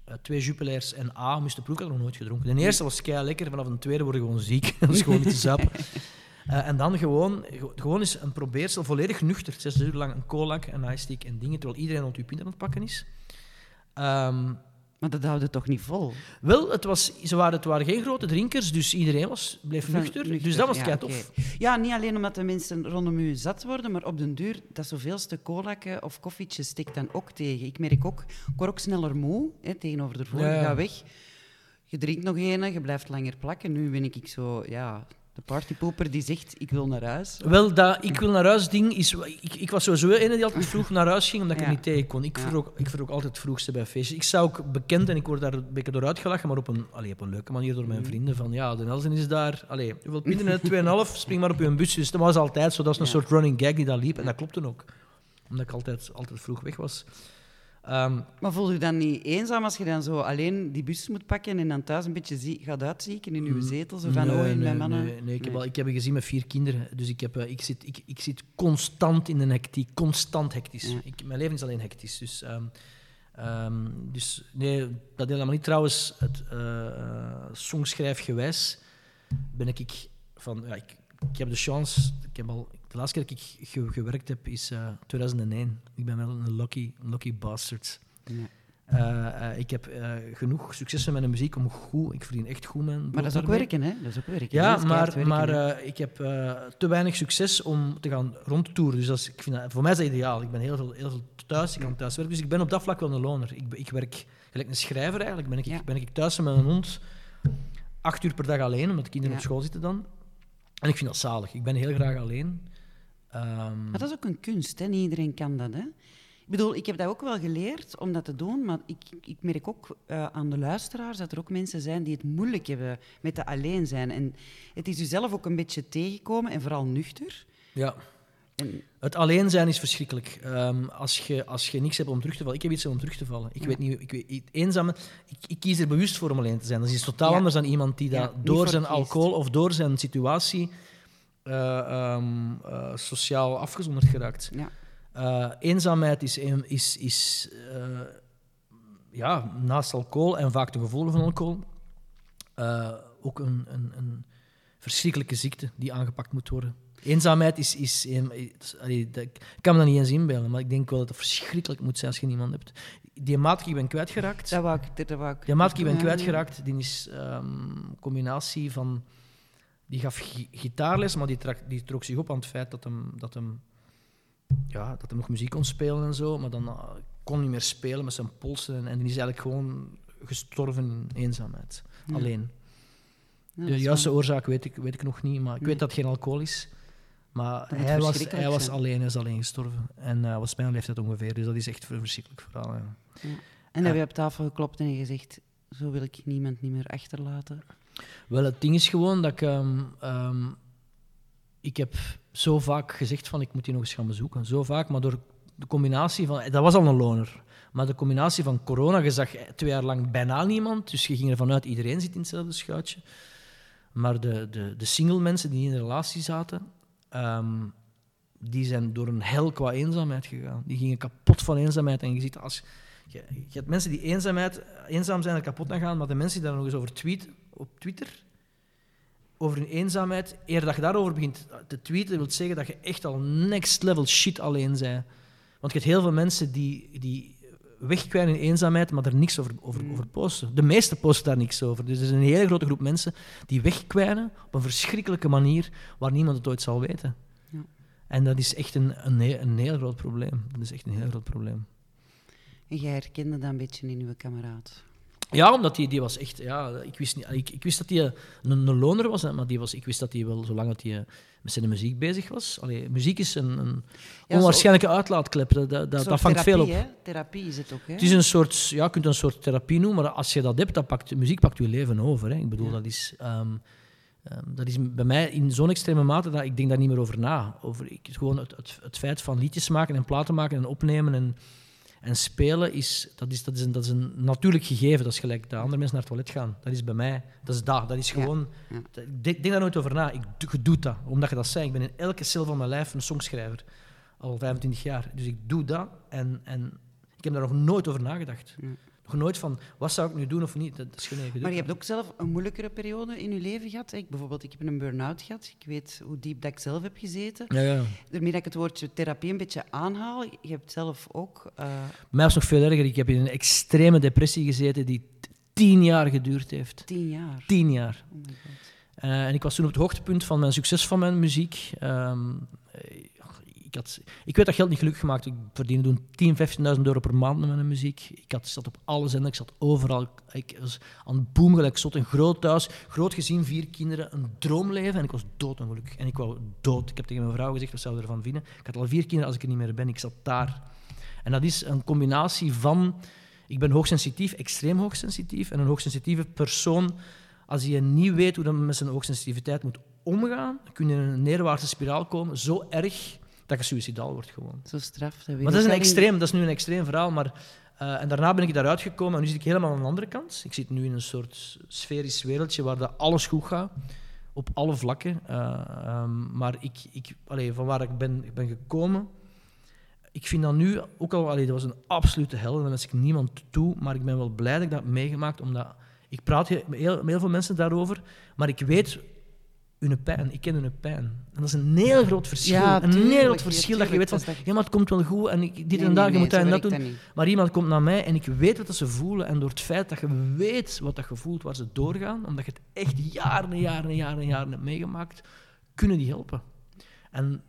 eh, twee Jupilairs en A, moest de ploeg had nog nooit gedronken. De eerste was kei lekker, vanaf de tweede word je gewoon ziek. [laughs] dat is gewoon niet te zuipen. [laughs] Eh, en dan gewoon, ge- gewoon eens een probeersel, volledig nuchter, zes uur lang een colac, een ice stick en dingen, terwijl iedereen rond je pint aan het pakken is. Ehm, Maar dat houdt het toch niet vol? wel, het, was, ze waren, het waren geen grote drinkers, dus iedereen was, bleef nuchter. nuchter, Dus dat was ja, kei tof. Ja, niet alleen omdat de mensen rondom u zat worden, maar op den duur, dat zoveelste colakken of koffietje stikt dan ook tegen. Ik merk ook, ik word ook sneller moe hè, tegenover de vorige. Ja, gaat weg, je drinkt nog een, je blijft langer plakken. Nu ben ik zo, ja, de partypooper die zegt, ik wil naar huis. Wel, dat ik wil naar huis ding is... Ik, ik was sowieso een die altijd vroeg naar huis ging, omdat ik Ja. er niet tegen kon. Ik Ja. verrook, ik verrook altijd het vroegste bij feestjes. Ik sta ook bekend en ik word daar een beetje door uitgelachen, maar op een, allee, op een leuke manier door mijn vrienden. Van ja, de Nelson is daar. Allee, hoeveel pinten net? 2,5, spring maar op je bus. Dus dat was altijd zo. Dat is een Ja. soort running gag die daar liep. En dat klopte ook. Omdat ik altijd, altijd vroeg weg was. Ehm, Maar voel je dan niet eenzaam als je dan zo alleen die bus moet pakken en dan thuis een beetje zie, gaat uitzieken in je zetel? Zo van, nee, oh, in mijn mannen... Nee, nee, ik, heb al, ik heb een gezin met vier kinderen, dus ik, heb, eh, ik, zit, ik, ik zit constant in een hectiek, constant hectisch. Ja. Ik, mijn leven is alleen hectisch. Dus, ehm, ehm, dus nee, dat helemaal niet. Trouwens, het eh, songschrijfgewijs ben ik, ik van, ja, ik, ik heb de chance, ik heb al, de laatste keer dat ik ge- gewerkt heb is eh, 2001. Ik ben wel een lucky, lucky bastard. Ja. Eh, eh, ik heb genoeg succes met mijn muziek om goed, ik verdien echt goed mijn Maar dat is ook werken, hè? Dat is ook werken. Ja, maar, werken, maar hè. ik heb te weinig succes om te gaan rondtoeren. Dus dat is, ik vind dat, voor mij is dat ideaal. Ik ben heel veel, heel veel thuis, ik kan thuis werken. Dus ik ben op dat vlak wel een loner. Ik, ik werk gelijk een schrijver eigenlijk. Ben ik, Ja. ben ik thuis met mijn hond acht uur per dag alleen, omdat de kinderen Ja. op school zitten dan. En ik vind dat zalig. Ik ben heel graag alleen. Ehm, Maar dat is ook een kunst, hè? Niet iedereen kan dat, hè? Ik bedoel, ik heb dat ook wel geleerd om dat te doen, maar ik, ik merk ook eh, aan de luisteraars dat er ook mensen zijn die het moeilijk hebben met dat alleen zijn. En het is u zelf ook een beetje tegenkomen, en vooral nuchter. ja. En, Het alleen zijn is verschrikkelijk. Ehm, als, je, als je niks hebt om terug te vallen. Ik heb iets om terug te vallen. Ik Ja. weet niet, ik weet, eenzaam, ik, ik kies er bewust voor om alleen te zijn. Dat is iets totaal Ja. anders dan iemand die Ja, dat door zijn alcohol of door zijn situatie eh, ehm, eh, sociaal afgezonderd geraakt. ja. Eh, eenzaamheid is, is, is ja, naast alcohol en vaak de gevolgen van alcohol ook een, een, een verschrikkelijke ziekte die aangepakt moet worden. Eenzaamheid is. is, een- is- allee, dat- ik kan me dat niet eens inbeelden, maar ik denk wel dat het verschrikkelijk moet zijn als je niemand hebt. Die maat die ik ben kwijtgeraakt. Dat wou ik... Dat wou ik Die maat die ik ben kwijtgeraakt, die is ehm, een combinatie van. Die gaf gi- gitaarles, maar die, trak, die trok zich op aan het feit dat hem, dat hem, ja, dat hem nog muziek kon spelen en zo, maar dan eh, kon niet meer spelen met zijn polsen. En, en die is eigenlijk gewoon gestorven in eenzaamheid. Ja. Alleen. Ja, De is juiste oorzaak weet ik, weet ik nog niet, maar ik Nee. weet dat het geen alcohol is. Maar hij was, hij was alleen, hij is alleen gestorven. En eh was mijn leeftijd ongeveer, dus dat is echt een verschrikkelijk verhaal. Ja. En heb je op tafel geklopt en gezegd, zo wil ik niemand niet meer achterlaten. Wel, het ding is gewoon dat ik... ehm, ehm, ik heb zo vaak gezegd van ik moet die nog eens gaan bezoeken. Zo vaak, maar door de combinatie van... Dat was al een loner. Maar de combinatie van corona, je zag twee jaar lang bijna niemand. Dus je ging ervan uit, iedereen zit in hetzelfde schuitje. Maar de, de, de single mensen die in een relatie zaten, ehm, die zijn door een hel qua eenzaamheid gegaan. Die gingen kapot van eenzaamheid. En je ziet als... Je, je hebt mensen die eenzaamheid, eenzaam zijn er kapot aan gaan, maar de mensen die daar nog eens over tweeten op Twitter, over hun eenzaamheid, eer dat je daarover begint te tweeten, wil zeggen dat je echt al next level shit alleen bent. Want je hebt heel veel mensen die, die wegkwijnen in eenzaamheid, maar er niks over, over, Mm. over posten. De meeste posten daar niks over. Dus er is een hele grote groep mensen die wegkwijnen op een verschrikkelijke manier waar niemand het ooit zal weten. Ja. En dat is echt een, een, heel, een heel groot probleem. Dat is echt een heel groot probleem. En jij herkende dat een beetje in uw kameraad. Ja, omdat die, die was echt... Ja, ik, wist niet, ik, ik wist dat hij een, een loner was, hè, maar die was, ik wist dat hij wel, zolang dat hij eh, met zijn muziek bezig was... Allee, muziek is een, een Ja, onwaarschijnlijke uitlaatklep. Dat, dat, dat, dat vangt veel op. therapie, hè? Therapie is het ook, hè? Het is een soort... Ja, je kunt een soort therapie noemen, maar als je dat hebt, dan pakt muziek pakt je leven over. Hè. Ik bedoel, Ja. dat is... ehm, ehm, dat is bij mij in zo'n extreme mate dat ik denk daar niet meer over na. Over, ik, gewoon het, het, het feit van liedjes maken en platen maken en opnemen en, en spelen, is, dat, is, dat, is een, dat is een natuurlijk gegeven. Dat is gelijk dat andere mensen naar het toilet gaan. Dat is bij mij, dat is dat. Dat is gewoon... Ja. Ik denk, daar nooit over na. Ik doe, doet dat, omdat je dat zei. Ik ben in elke cel van mijn lijf een songschrijver. Al 25 jaar. Dus ik doe dat en, en ik heb daar nog nooit over nagedacht. Ja. Nog nooit van, wat zou ik nu doen of niet? Dat is geen Maar je hebt ook zelf een moeilijkere periode in je leven gehad. Ik, bijvoorbeeld, ik heb een burn-out gehad. Ik weet hoe diep dat ik zelf heb gezeten. Ja, ja. Daarmee dat ik het woordje therapie een beetje aanhaal. Je hebt zelf ook... Bij mij was nog veel erger. Ik heb in een extreme depressie gezeten die tien jaar geduurd heeft. tien jaar. Tien jaar. Oh. Eh, en ik was toen op het hoogtepunt van mijn succes van mijn muziek. Ehm, eh, ik, had, ik werd dat geld niet gelukkig gemaakt. Ik verdiende toen 10.000, 15.000 euro per maand met mijn muziek. Ik had, zat op alles en ik zat overal. Ik was aan het boom gelijk zot. Een groot thuis, groot gezin, vier kinderen, een droomleven. En ik was doodongelukkig. En ik wou dood. Ik heb tegen mijn vrouw gezegd, wat zou je ervan vinden? Ik had al vier kinderen als ik er niet meer ben. Ik zat daar. En dat is een combinatie van... Ik ben hoogsensitief, extreem hoogsensitief. En een hoogsensitieve persoon als je niet weet hoe je met zijn hoogsensitiviteit moet omgaan, kun je in een neerwaartse spiraal komen, zo erg dat je suicidaal wordt gewoon. Zo straf. Dat Maar dat is een extreem, dat is nu een extreem verhaal, maar Eh, en daarna ben ik daaruit gekomen en nu zit ik helemaal aan de andere kant. Ik zit nu in een soort sferisch wereldje waar dat alles goed gaat, op alle vlakken. Eh, ehm, maar ik, ik, allee, van waar ik ben, ik ben gekomen, ik vind dat nu ook al, allee, dat was een absolute hel en daar wens ik niemand toe, maar ik ben wel blij dat ik dat heb meegemaakt, omdat ik praat heel, met heel veel mensen daarover, maar ik weet hun pijn. Ik ken hun pijn. En dat is een heel groot verschil. Ja, een heel groot verschil dat je weet van, dat ja, maar het komt wel goed en ik, dit Nee, en nee, dat, je nee, moet dat zo en dat doen. dat. Maar iemand komt naar mij en ik weet wat dat ze voelen. En door het feit dat je weet wat dat je voelt, waar ze doorgaan, omdat je het echt jaren en jaren en jaren en jaren hebt meegemaakt, kunnen die helpen. En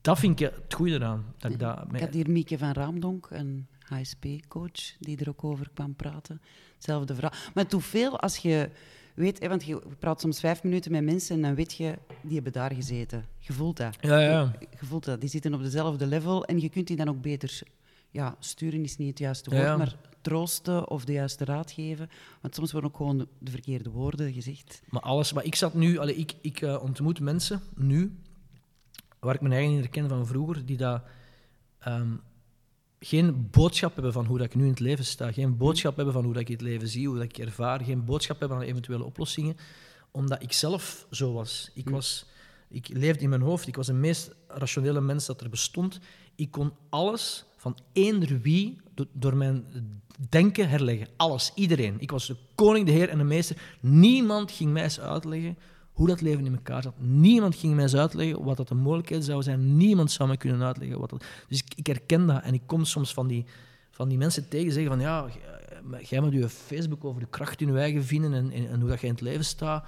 dat vind ik het goede eraan. Dat ik dat Ik had hier Mieke van Raamdonk, een HSP-coach, die er ook over kwam praten. Hetzelfde verhaal. Maar het doet veel als je weet, hè, want je praat soms vijf minuten met mensen en dan weet je, die hebben daar gezeten. Je voelt dat. Ja, ja. Je voelt dat. Die zitten op dezelfde level en je kunt die dan ook beter... Ja, sturen is niet het juiste woord, ja. maar troosten of de juiste raad geven. Want soms worden ook gewoon de, de verkeerde woorden gezegd. Maar alles, maar ik zat nu, allee, ik, ik eh, ontmoet mensen nu, waar ik mijn eigen in herken van vroeger, die dat, ehm, geen boodschap hebben van hoe dat ik nu in het leven sta, geen boodschap hebben van hoe dat ik het leven zie, hoe dat ik ervaar, geen boodschap hebben van eventuele oplossingen, omdat ik zelf zo was. Ik, was, ik leefde in mijn hoofd, ik was de meest rationele mens dat er bestond. Ik kon alles van eender wie do- door mijn denken herleggen. Alles, iedereen. Ik was de koning, de heer en de meester. Niemand ging mij eens uitleggen hoe dat leven in elkaar zat. Niemand ging mij eens uitleggen wat dat de mogelijkheid zou zijn. Niemand zou mij kunnen uitleggen wat dat... Dus ik, ik herken dat en ik kom soms van die, van die mensen tegen zeggen van ja, jij- jij moet je Facebook over de kracht in je eigen vinden en, en, en hoe dat jij in het leven staat.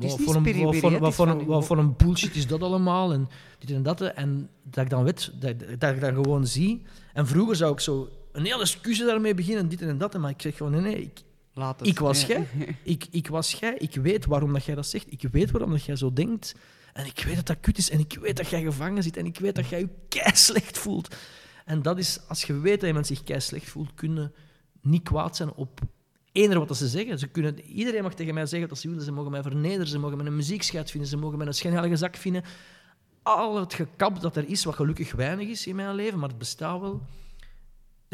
Is wat, voor een, wat, voor, het wat, is voor van een, uw wat voor een bullshit is dat allemaal en dit en dat. En dat ik dan weet, dat, dat ik dat gewoon zie. En vroeger zou ik zo een hele excuus daarmee beginnen, dit en dat. Maar ik zeg gewoon, nee, nee, ik, Laat het. ik was jij. [laughs] Ik, ik was jij. Ik weet waarom dat jij dat zegt. Ik weet waarom dat jij zo denkt. En ik weet dat dat kut is. En ik weet dat jij gevangen zit. En ik weet dat jij je kei slecht voelt. En dat is, als je weet dat iemand zich kei slecht voelt, kunnen niet kwaad zijn op eender wat dat ze zeggen. Ze kunnen, iedereen mag tegen mij zeggen wat ze willen. Ze mogen mij vernederen. Ze mogen mij een muziekscheit vinden. Ze mogen mij een schijnheilige zak vinden. Al het gekap dat er is, wat gelukkig weinig is in mijn leven, maar het bestaat wel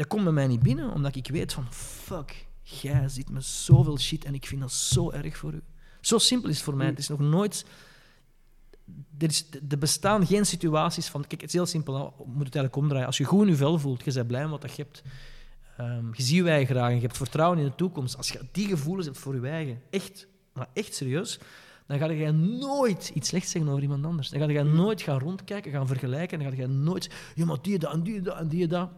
dat komt bij mij niet binnen, omdat ik weet van, fuck, jij zit met zoveel shit en ik vind dat zo erg voor u. Zo simpel is het voor mij. Het is nog nooit... Er, is, er bestaan geen situaties van... Kijk, het is heel simpel, nou, je moet het eigenlijk omdraaien. Als je goed in je vel voelt, je bent blij met wat je hebt, ehm, je ziet je eigen graag en je hebt vertrouwen in de toekomst. Als je die gevoelens hebt voor je eigen, echt, maar echt serieus, dan ga je nooit iets slechts zeggen over iemand anders. Dan ga je nooit gaan rondkijken, gaan vergelijken, dan ga nooit... Ja, maar die dat en die dat en die dat...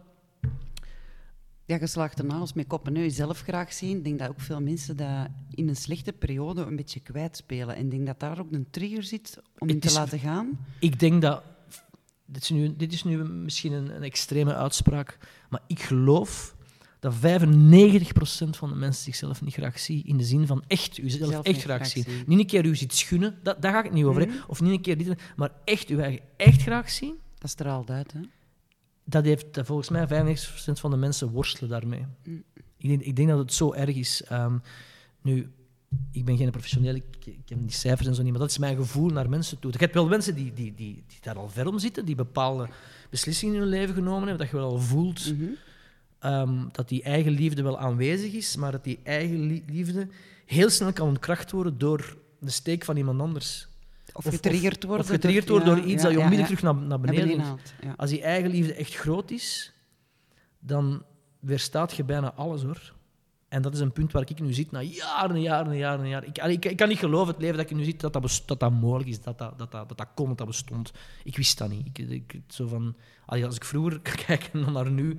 Ja, geslaagde naals met kop en neus zelf graag zien. Ik denk dat ook veel mensen dat in een slechte periode een beetje kwijtspelen. En ik denk dat daar ook een trigger zit om in te is- laten gaan. Ik denk dat. Dit is nu, dit is nu misschien een, een extreme uitspraak, maar ik geloof dat 95% van de mensen zichzelf niet graag zien. In de zin van echt, u zelf echt graag, graag zien. zien. Niet een keer u ziet schunnen, dat, daar ga ik het niet over. Mhm. Of niet een keer dit, maar echt uw eigen echt graag zien. Dat straalt uit, hè. Dat heeft dat volgens mij 95% van de mensen worstelen daarmee. Mm. Ik, denk, ik denk dat het zo erg is. Ehm, nu, ik ben geen professioneel, ik, ik heb die cijfers en zo niet, maar dat is mijn gevoel naar mensen toe. Je hebt wel mensen die, die, die, die daar al ver om zitten, die bepaalde beslissingen in hun leven genomen hebben, dat je wel al voelt Mhm. ehm, dat die eigen liefde wel aanwezig is, maar dat die eigen li- liefde heel snel kan ontkracht worden door de steek van iemand anders. Of, getriggerd worden. Of getriggerd door- wordt door iets dat je onmiddellijk terug naar, naar Naar beneden, haalt. Als die eigen liefde echt groot is, dan weerstaat je bijna alles hoor. En dat is een punt waar ik nu zit na jaren en jaren en jaren en jaren. Ik, ik, ik kan niet geloven, het leven dat ik nu zit, dat dat, bes- dat, dat mogelijk is, dat dat, dat, dat, dat, dat kon, dat dat bestond. Ik wist dat niet. Ik, ik, zo van, als ik vroeger [laughs] kijk en dan naar nu,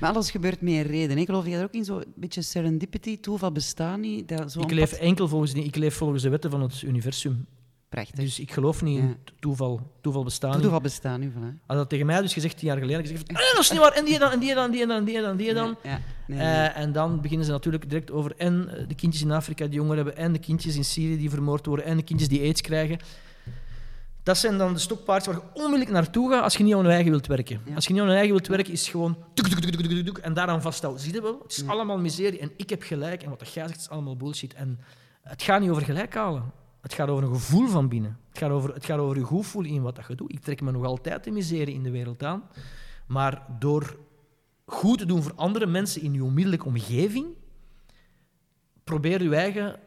Maar alles gebeurt met een reden. hè. Geloof je er ook in zo'n beetje serendipity, toeval bestaat niet? Dat zo ik leef enkel volgens, ik leef volgens de wetten van het universum. Prachtig. Dus ik geloof niet in toeval. Toeval bestaat niet. toeval bestaat nu, voilà. Als dat tegen mij dus gezegd tien jaar geleden, gezegd van, ah, dat is niet waar, en die dan, en die dan, en die dan, en die dan, en die dan. Ja, nee, nee. Eh, en dan beginnen ze natuurlijk direct over en eh, de kindjes in Afrika die honger hebben, en de kindjes in Syrië die vermoord worden, en de kindjes die aids krijgen. Dat zijn dan de stokpaardjes waar je onmiddellijk naartoe gaat als je niet aan je eigen wilt werken. Ja. Als je niet aan je eigen wilt werken, is het gewoon tuk, tuk, tuk, tuk, tuk, tuk, en daaraan vasthouden. Zie je wel? Het is Ja. allemaal miserie en ik heb gelijk en wat jij zegt is allemaal bullshit. En het gaat niet over gelijk halen. Het gaat over een gevoel van binnen. Het gaat over, het gaat over je goed voelen in wat dat je doet. Ik trek me nog altijd de miserie in de wereld aan. Maar door goed te doen voor andere mensen in je onmiddellijke omgeving, probeer je eigen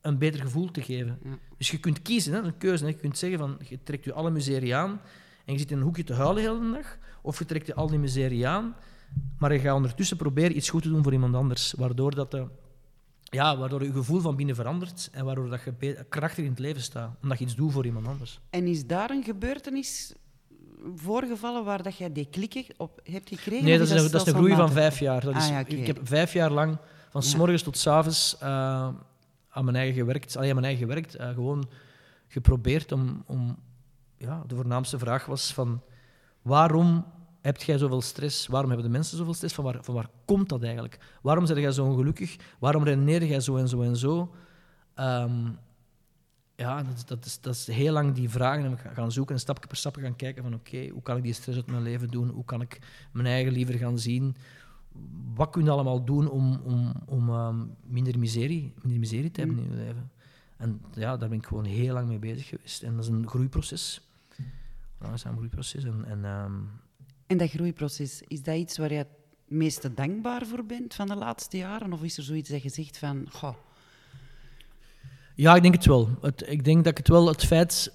een beter gevoel te geven. Ja. Dus je kunt kiezen, hè, een keuze. Hè. Je kunt zeggen van, je trekt je alle miserie aan en je zit in een hoekje te huilen de hele dag, of je trekt je al die miserie aan, maar je gaat ondertussen proberen iets goed te doen voor iemand anders, waardoor dat de, ja, waardoor je gevoel van binnen verandert en waardoor dat je krachtig in het leven staat, omdat je iets doet voor iemand anders. En is daar een gebeurtenis voorgevallen waar dat jij die klikken op hebt gekregen? Nee, dat is, een, dat is een groei van vijf jaar. Dat is, Ah, ja. Ik heb vijf jaar lang, van s Ja. morgens tot s avonds, eh, aan mijn eigen gewerkt. Allee, aan mijn eigen gewerkt. eh, gewoon geprobeerd om... om ja, de voornaamste vraag was van... Waarom heb jij zoveel stress? Waarom hebben de mensen zoveel stress? Van waar, van waar komt dat eigenlijk? Waarom ben jij zo ongelukkig? Waarom redeneer jij zo en zo en zo? Ehm, ja, dat, is- dat, is, dat is heel lang die vragen en gaan- zoeken en stapje per stapje gaan kijken van oké, hoe kan ik die stress uit mijn leven doen? Hoe kan ik mijn eigen liever gaan zien? Wat kun je allemaal doen om, om, om ehm, minder, miserie, minder miserie te hebben in je leven? En ja, daar ben ik gewoon heel lang mee bezig geweest. En dat is een groeiproces. Een groeiproces. En, en ehm, En dat groeiproces, is dat iets waar je het meeste dankbaar voor bent van de laatste jaren? Of is er zoiets dat je zegt van, goh, Ja, ik denk het wel. Het, ik denk dat ik het wel, het feit,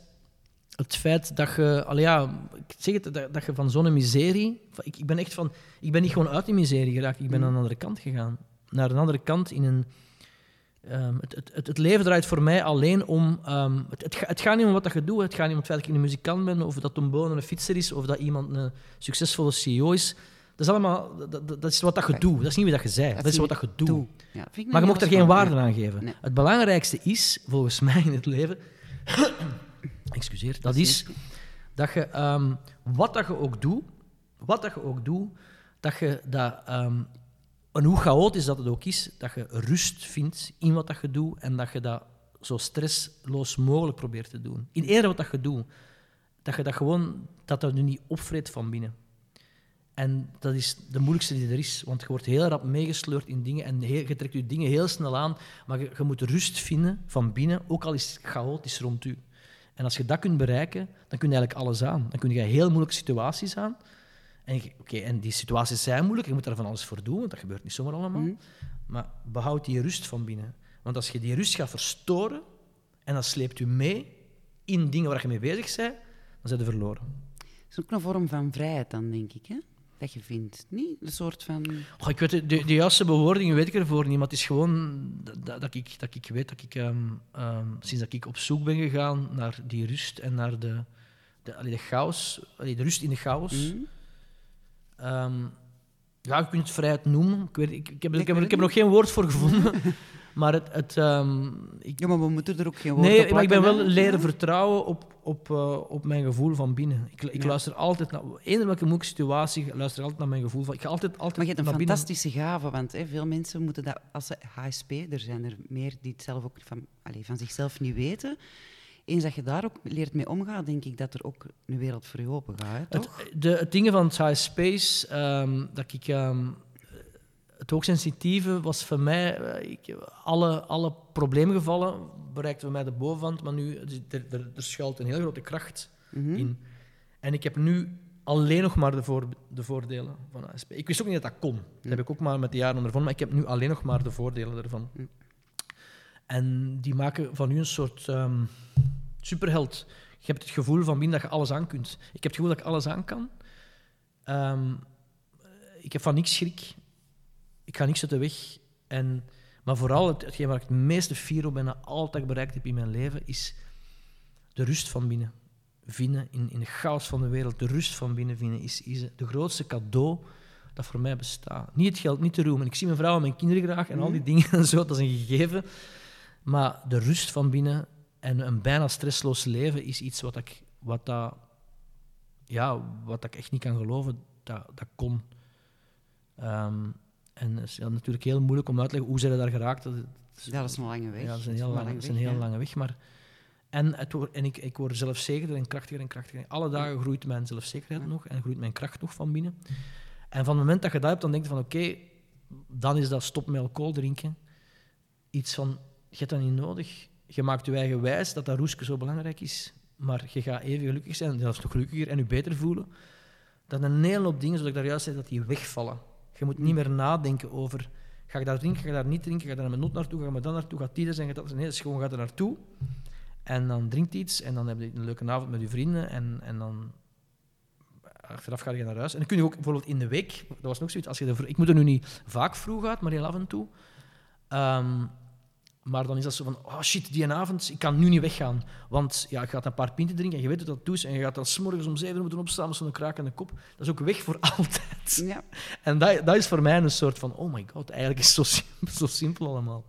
het feit dat je, ja, ik zeg het, dat, dat je van zo'n miserie, ik, ik ben echt van, ik ben niet gewoon uit die miserie geraakt, ik ben Mm. aan een andere kant gegaan. Naar een andere kant in een, ehm, het, het, het, het leven draait voor mij alleen om, ehm, het, het, ga- het gaat niet om wat dat je doet, het gaat niet om het feit dat ik een muzikant ben, of dat Tom Bonen een fietser is, of dat iemand een succesvolle CEO is. Dat is allemaal, dat, dat, dat is wat dat je doet, dat is niet wie dat je zei, dat, is wat dat je doet. doe. Ja, vind ik Maar je mocht er geen waarde aan geven. Nee. Het belangrijkste is, volgens [laughs] mij in het leven, [coughs] excuseer, dat is dat je, ehm, wat dat je ook doet, wat dat je ook doet, dat je dat, en hoe chaotisch dat het ook is, dat je rust vindt in wat dat je doet en dat je dat zo stressloos mogelijk probeert te doen. In eerder wat dat je doet, dat je dat gewoon, dat dat je niet opvreet van binnen. En dat is de moeilijkste die er is, want je wordt heel rap meegesleurd in dingen en je trekt je dingen heel snel aan, maar je, je moet rust vinden van binnen, ook al is het chaotisch rond u. En als je dat kunt bereiken, dan kun je eigenlijk alles aan. Dan kun je heel moeilijke situaties aan. En, oké, en die situaties zijn moeilijk, je moet daar van alles voor doen, want dat gebeurt niet zomaar allemaal. Mhm. Maar behoud die rust van binnen. Want als je die rust gaat verstoren en dat sleept u mee in dingen waar je mee bezig bent, dan zijn je verloren. Het is ook een vorm van vrijheid dan, denk ik, hè? Dat je vindt. Niet een soort van... Goh, ik weet, de, de, juiste bewoordingen weet ik ervoor niet, maar het is gewoon dat, dat, ik, dat ik weet dat ik, ehm, ehm, sinds dat ik op zoek ben gegaan naar die rust en naar de, de, allee, de chaos, allee, de rust in de chaos. Mhm. Ehm, ja, je kunt het vrijheid noemen. Ik, weet, ik, ik, heb, ik, heb, weet ik heb er nog geen woord voor gevonden. [laughs] maar het, het, ehm, ik, Ja, maar we moeten er ook geen woord nee, op maar ik ben wel leren vertrouwen op, op, eh, op mijn gevoel van binnen. Ik, ik Ja. luister altijd naar... Eender welke moeilijke situatie, ik luister altijd naar mijn gevoel. Van, ik ga altijd, altijd Maar je hebt een binnen. fantastische gave, want hè, veel mensen moeten dat als ze HSP, er zijn er meer die het zelf ook van, allez, van zichzelf niet weten. Eens dat je daar ook leert mee omgaan, denk ik dat er ook een wereld voor je open gaat, hè, toch? Het, de, het dingen van het high space, ehm, dat ik... ehm, het hoogsensitieve was voor mij... eh, ik, alle, alle probleemgevallen bereikten bij mij de bovenwand, maar nu er, er, er schuilt een heel grote kracht Mhm. in. En ik heb nu alleen nog maar de, voor, de voordelen van ASP. Ik wist ook niet dat dat kon. Dat heb ik ook maar met de jaren ondervonden, maar ik heb nu alleen nog maar de voordelen ervan. En die maken van u een soort ehm, superheld. Je hebt het gevoel van binnen dat je alles aan kunt. Ik heb het gevoel dat ik alles aan kan. Ehm, ik heb van niks schrik. Ik ga niks uit de weg. En, maar vooral, het, hetgeen waar ik het meeste fier op ben en altijd bereikt heb in mijn leven, is de rust van binnen vinden in, in de chaos van de wereld. De rust van binnen vinden is, is de grootste cadeau dat voor mij bestaat. Niet het geld, niet de roem. En ik zie mijn vrouw en mijn kinderen graag en al die dingen en zo, dat is een gegeven. Maar de rust van binnen en een bijna stressloos leven is iets wat ik, wat dat, ja, wat ik echt niet kan geloven dat dat kon. Ehm, en het is ja, natuurlijk heel moeilijk om uit te leggen hoe zijn daar geraakt. Dat, Ja, dat is een lange weg. ja, dat is een heel, lange, weg, een heel ja. lange weg. Maar, en het en ik, ik word zelfzekerder en krachtiger en krachtiger. Alle dagen groeit mijn zelfzekerheid nog en groeit mijn kracht nog van binnen. En van het moment dat je dat hebt, dan denk je van oké, dan is dat stop met alcohol drinken. Iets van, je hebt dat niet nodig. Je maakt je eigen wijs dat dat roesje zo belangrijk is. Maar je gaat even gelukkig zijn, zelfs nog gelukkiger en je beter voelen. dat een hele hoop dingen, zoals ik daar juist zei, dat die wegvallen. Je moet niet meer nadenken over, ga ik daar drinken, ga ik daar niet drinken, ga ik daar met not naartoe, ga ik met dan naartoe, gaat die er zijn, gaat dat zijn. Nee, gewoon, gaat er naartoe. En dan drinkt iets en dan heb je een leuke avond met je vrienden en, en dan achteraf ga je naar huis. En dan kun je ook bijvoorbeeld in de week, dat was nog zoiets, als je ik moet er nu niet vaak vroeg uit, maar heel af en toe. Ehm, maar dan is dat zo van, oh shit, die avond, ik kan nu niet weggaan. Want ja, ik ga een paar pinten drinken en je weet dat dat toe is. En je gaat dan s'morgens om zeven moeten opstaan met zo'n de kop. Dat is ook weg voor [laughs] altijd. Ja. En dat, dat is voor mij een soort van, oh my god, eigenlijk is het zo simpel, [laughs] zo simpel allemaal.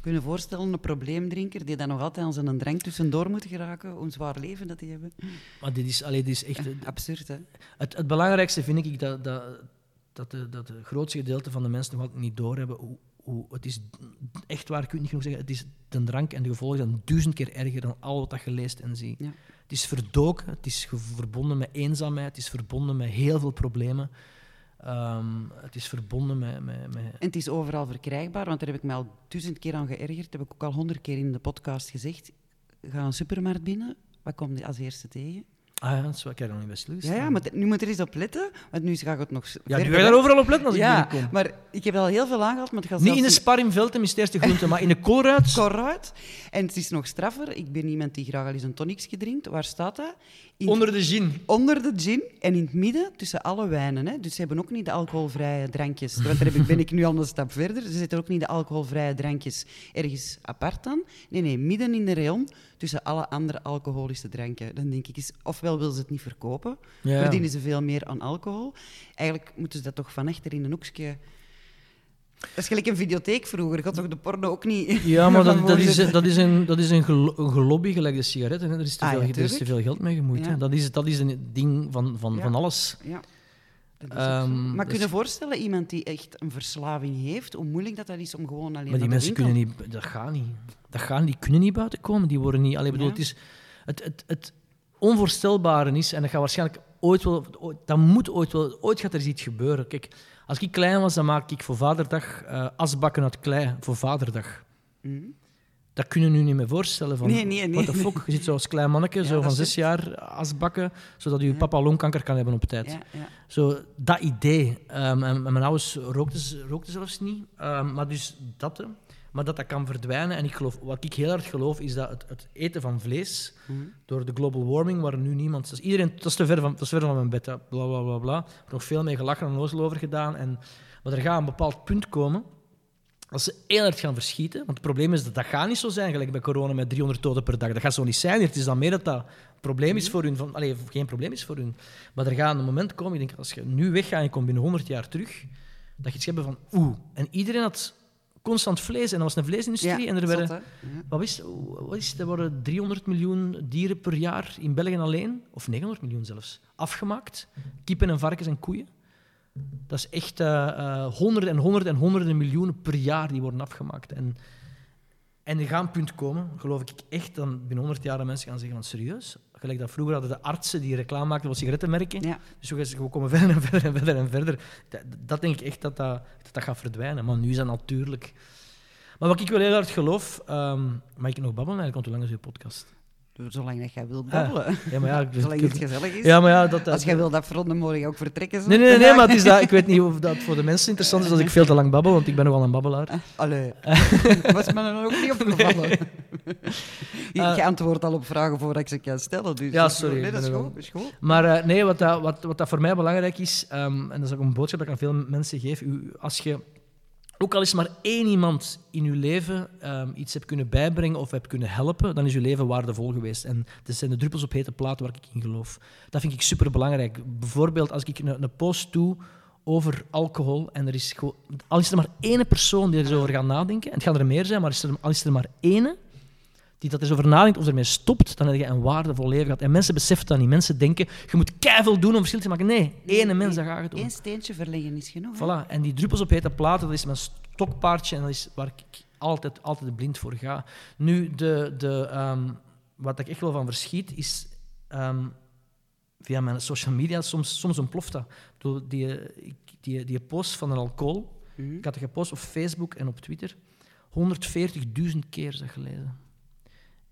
Kun je voorstellen, een probleemdrinker die dan nog altijd aan zijn drank tussendoor moet geraken, een zwaar leven dat die hebben? Maar dit is, allee, dit is echt... Absurd, hè? Het, het belangrijkste vind ik dat, dat, dat, de, dat de grootste gedeelte van de mensen nog altijd niet doorhebben hoe, hoe, het is echt waar, ik kan niet genoeg zeggen, het is de drank en de gevolgen zijn duizend keer erger dan al wat je leest en ziet. Ja. Het is verdoken, het is verbonden met eenzaamheid, het is verbonden met heel veel problemen. Ehm, het is verbonden met... met, met En het is overal verkrijgbaar, want daar heb ik me al duizend keer aan geërgerd. heb ik ook al honderd keer in de podcast gezegd. Ga een supermarkt binnen, wat komt je als eerste tegen? Ah ja, dat is nog niet best. Ja, ja, maar nu moet er eens op letten, want nu ga ik het nog Ja, nu ga je daar overal op letten als ik Ja, binnenkom. maar ik heb al heel veel aangehaald, maar het gaat Niet in zelfs de spar in Veltem is het eerste groente, [laughs] maar in de koolruit... Koolruid. En het is nog straffer. Ik ben iemand die graag al eens een tonicsje drinkt. Waar staat dat? In- Onder de gin. onder de gin en in het midden tussen alle wijnen. Hè. Dus ze hebben ook niet de alcoholvrije drankjes. Want daar heb ik, ben ik nu al een stap verder. Ze zetten ook niet de alcoholvrije drankjes ergens apart aan. Nee, nee, midden in de rayon tussen alle andere alcoholische dranken. Dan denk ik eens, ofwel wil ze het niet verkopen, Ja. verdienen ze veel meer aan alcohol. Eigenlijk moeten ze dat toch van achter in een hoekje... Dat is gelijk een videotheek vroeger. Gaat toch de porno ook niet... Ja, maar [laughs] dat, dat, is, dat is een, dat is een, gelo- een gelobby gelijk de sigaretten. Hè. Er, is te Ah, veel, ja, er is te tuurlijk. veel geld mee gemoeid. Ja. Dat, is, dat is een ding van, van, Ja. van alles. Ja. Ehm, maar kun je dus- voorstellen, iemand die echt een verslaving heeft, hoe moeilijk dat, dat is om gewoon alleen Maar die naar de mensen winkel- kunnen niet... Dat gaat niet. Dat gaat niet. Die kunnen niet buiten komen. Die worden niet... Allee, bedoel, Ja. het, is, het, het, het onvoorstelbare is, en dat gaat waarschijnlijk ooit wel... Ooit, dat moet ooit wel... Ooit gaat er iets gebeuren. Kijk, als ik klein was, dan maakte ik voor Vaderdag eh, asbakken uit klei voor Vaderdag. Mhm. Dat kunnen nu niet meer voorstellen. Van, Nee, nee, nee. What the fuck? Je zit zo als klein manneke, Ja, zo van zes jaar, asbakken, zodat je Ja. papa longkanker kan hebben op tijd. Ja, ja. Zo, dat idee. Ehm, en, en mijn ouders rookten, ze- rookten zelfs niet. Ehm, maar dus dat, maar dat dat kan verdwijnen. En ik geloof, wat ik heel hard geloof, is dat het, het eten van vlees, Mhm. door de global warming, waar nu niemand... Dat is, iedereen, dat is te ver van, dat is ver van mijn bed, hè. bla bla bla bla. Er nog veel mee gelachen en onnozel over gedaan. En, maar er gaat een bepaald punt komen als ze heel hard gaan verschieten, want het probleem is dat dat gaat niet zo zijn, gelijk bij corona met 300 doden per dag. Dat gaat zo niet zijn. Het is dan meer dat dat een probleem is voor hun. Van, allee, geen probleem is voor hun. Maar er gaat een moment komen, ik denk, als je nu weggaat en je komt binnen 100 jaar terug, dat je iets hebt van oeh. En iedereen had constant vlees en dat was een vleesindustrie. en er werden, wat is, wat is, er worden 300 miljoen dieren per jaar in België alleen, of 900 miljoen zelfs, afgemaakt. Kippen en varkens en koeien. Dat is echt eh, eh, honderden en honderden en honderden miljoenen per jaar die worden afgemaakt. En, en er gaat een punt komen, geloof ik echt, dan binnen 100 jaar dat mensen gaan zeggen van serieus. Gelijk dat vroeger hadden de artsen die reclame maakten voor sigarettenmerken. Ja. Dus we we komen [laughs] verder en verder en verder en verder. Dat, dat denk ik echt dat dat, dat dat gaat verdwijnen. Maar nu is dat natuurlijk... Maar wat ik wel heel hard geloof... ehm mag ik nog babbelen eigenlijk? Want hoe lang is uw podcast? Zolang dat jij wilt Ah, babbelen. Ja, maar ja... [laughs] ik- Zolang het gezellig is. ja, maar ja, dat... dat Als jij wilt afronden, moet je ook vertrekken. Nee, nee, nee, nee, [laughs] maar het is dat, ik weet niet of dat voor de mensen interessant is als ik veel te lang babbel, want ik ben nogal een babbelaar. Allee. [laughs] was me dan ook niet opgevallen. Je je antwoordt al op vragen voordat ik ze kan stellen. Dus. Ja, dat sorry. Nee, dat is goed. dat is goed. Maar eh, nee, wat, dat, wat, wat dat voor mij belangrijk is, ehm, en dat is ook een boodschap dat ik aan veel mensen geef, u, als je ook al is maar één iemand in je leven ehm, iets hebt kunnen bijbrengen of hebt kunnen helpen, dan is je leven waardevol geweest. En dat zijn de druppels op hete plaat waar ik in geloof. Dat vind ik superbelangrijk. Bijvoorbeeld als ik een, een post doe over alcohol en er is gewoon, al is er maar één persoon die er zo over gaat nadenken, en het gaan er meer zijn, maar is er, al is er maar één die dat eens over nadenkt of ermee stopt, dan heb je een waardevol leven gehad. En mensen beseffen dat niet. Mensen denken, je moet keiveel doen om verschil te maken. Nee, één mens, dat gaat het doen. Eén steentje verleggen is genoeg. hè? Voilà. En die druppels op hete platen, dat is mijn stokpaardje en dat is waar ik altijd, altijd blind voor ga. Nu, de, de, ehm, wat ik echt wel van verschiet, is ehm, via mijn social media, soms, soms ontploft dat. Die, ik- die, die post van een alcohol, Mhm. ik had het gepost op Facebook en op Twitter, 140.000 keer is dat gelezen.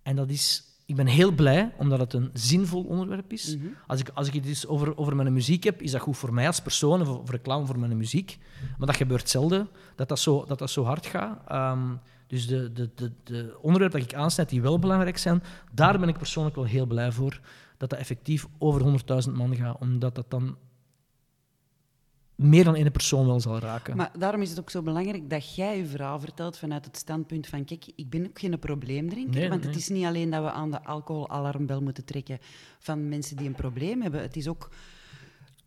En dat is ik ben heel blij omdat het een zinvol onderwerp is. Mhm. Als ik, als ik het eens over, over mijn muziek heb, is dat goed voor mij als persoon, of, of reclame voor mijn muziek. Maar dat gebeurt zelden, dat dat zo, dat dat zo hard gaat. Ehm, dus de, de, de, de onderwerpen dat ik aansnijd die wel belangrijk zijn, daar ben ik persoonlijk wel heel blij voor. Dat dat effectief over 100.000 man gaat, omdat dat dan meer dan één persoon wel zal raken. Maar daarom is het ook zo belangrijk dat jij je verhaal vertelt vanuit het standpunt van kijk, ik ben ook geen probleemdrinker. Nee, want nee. het is niet alleen dat we aan de alcoholalarmbel moeten trekken van mensen die een probleem hebben. Het is ook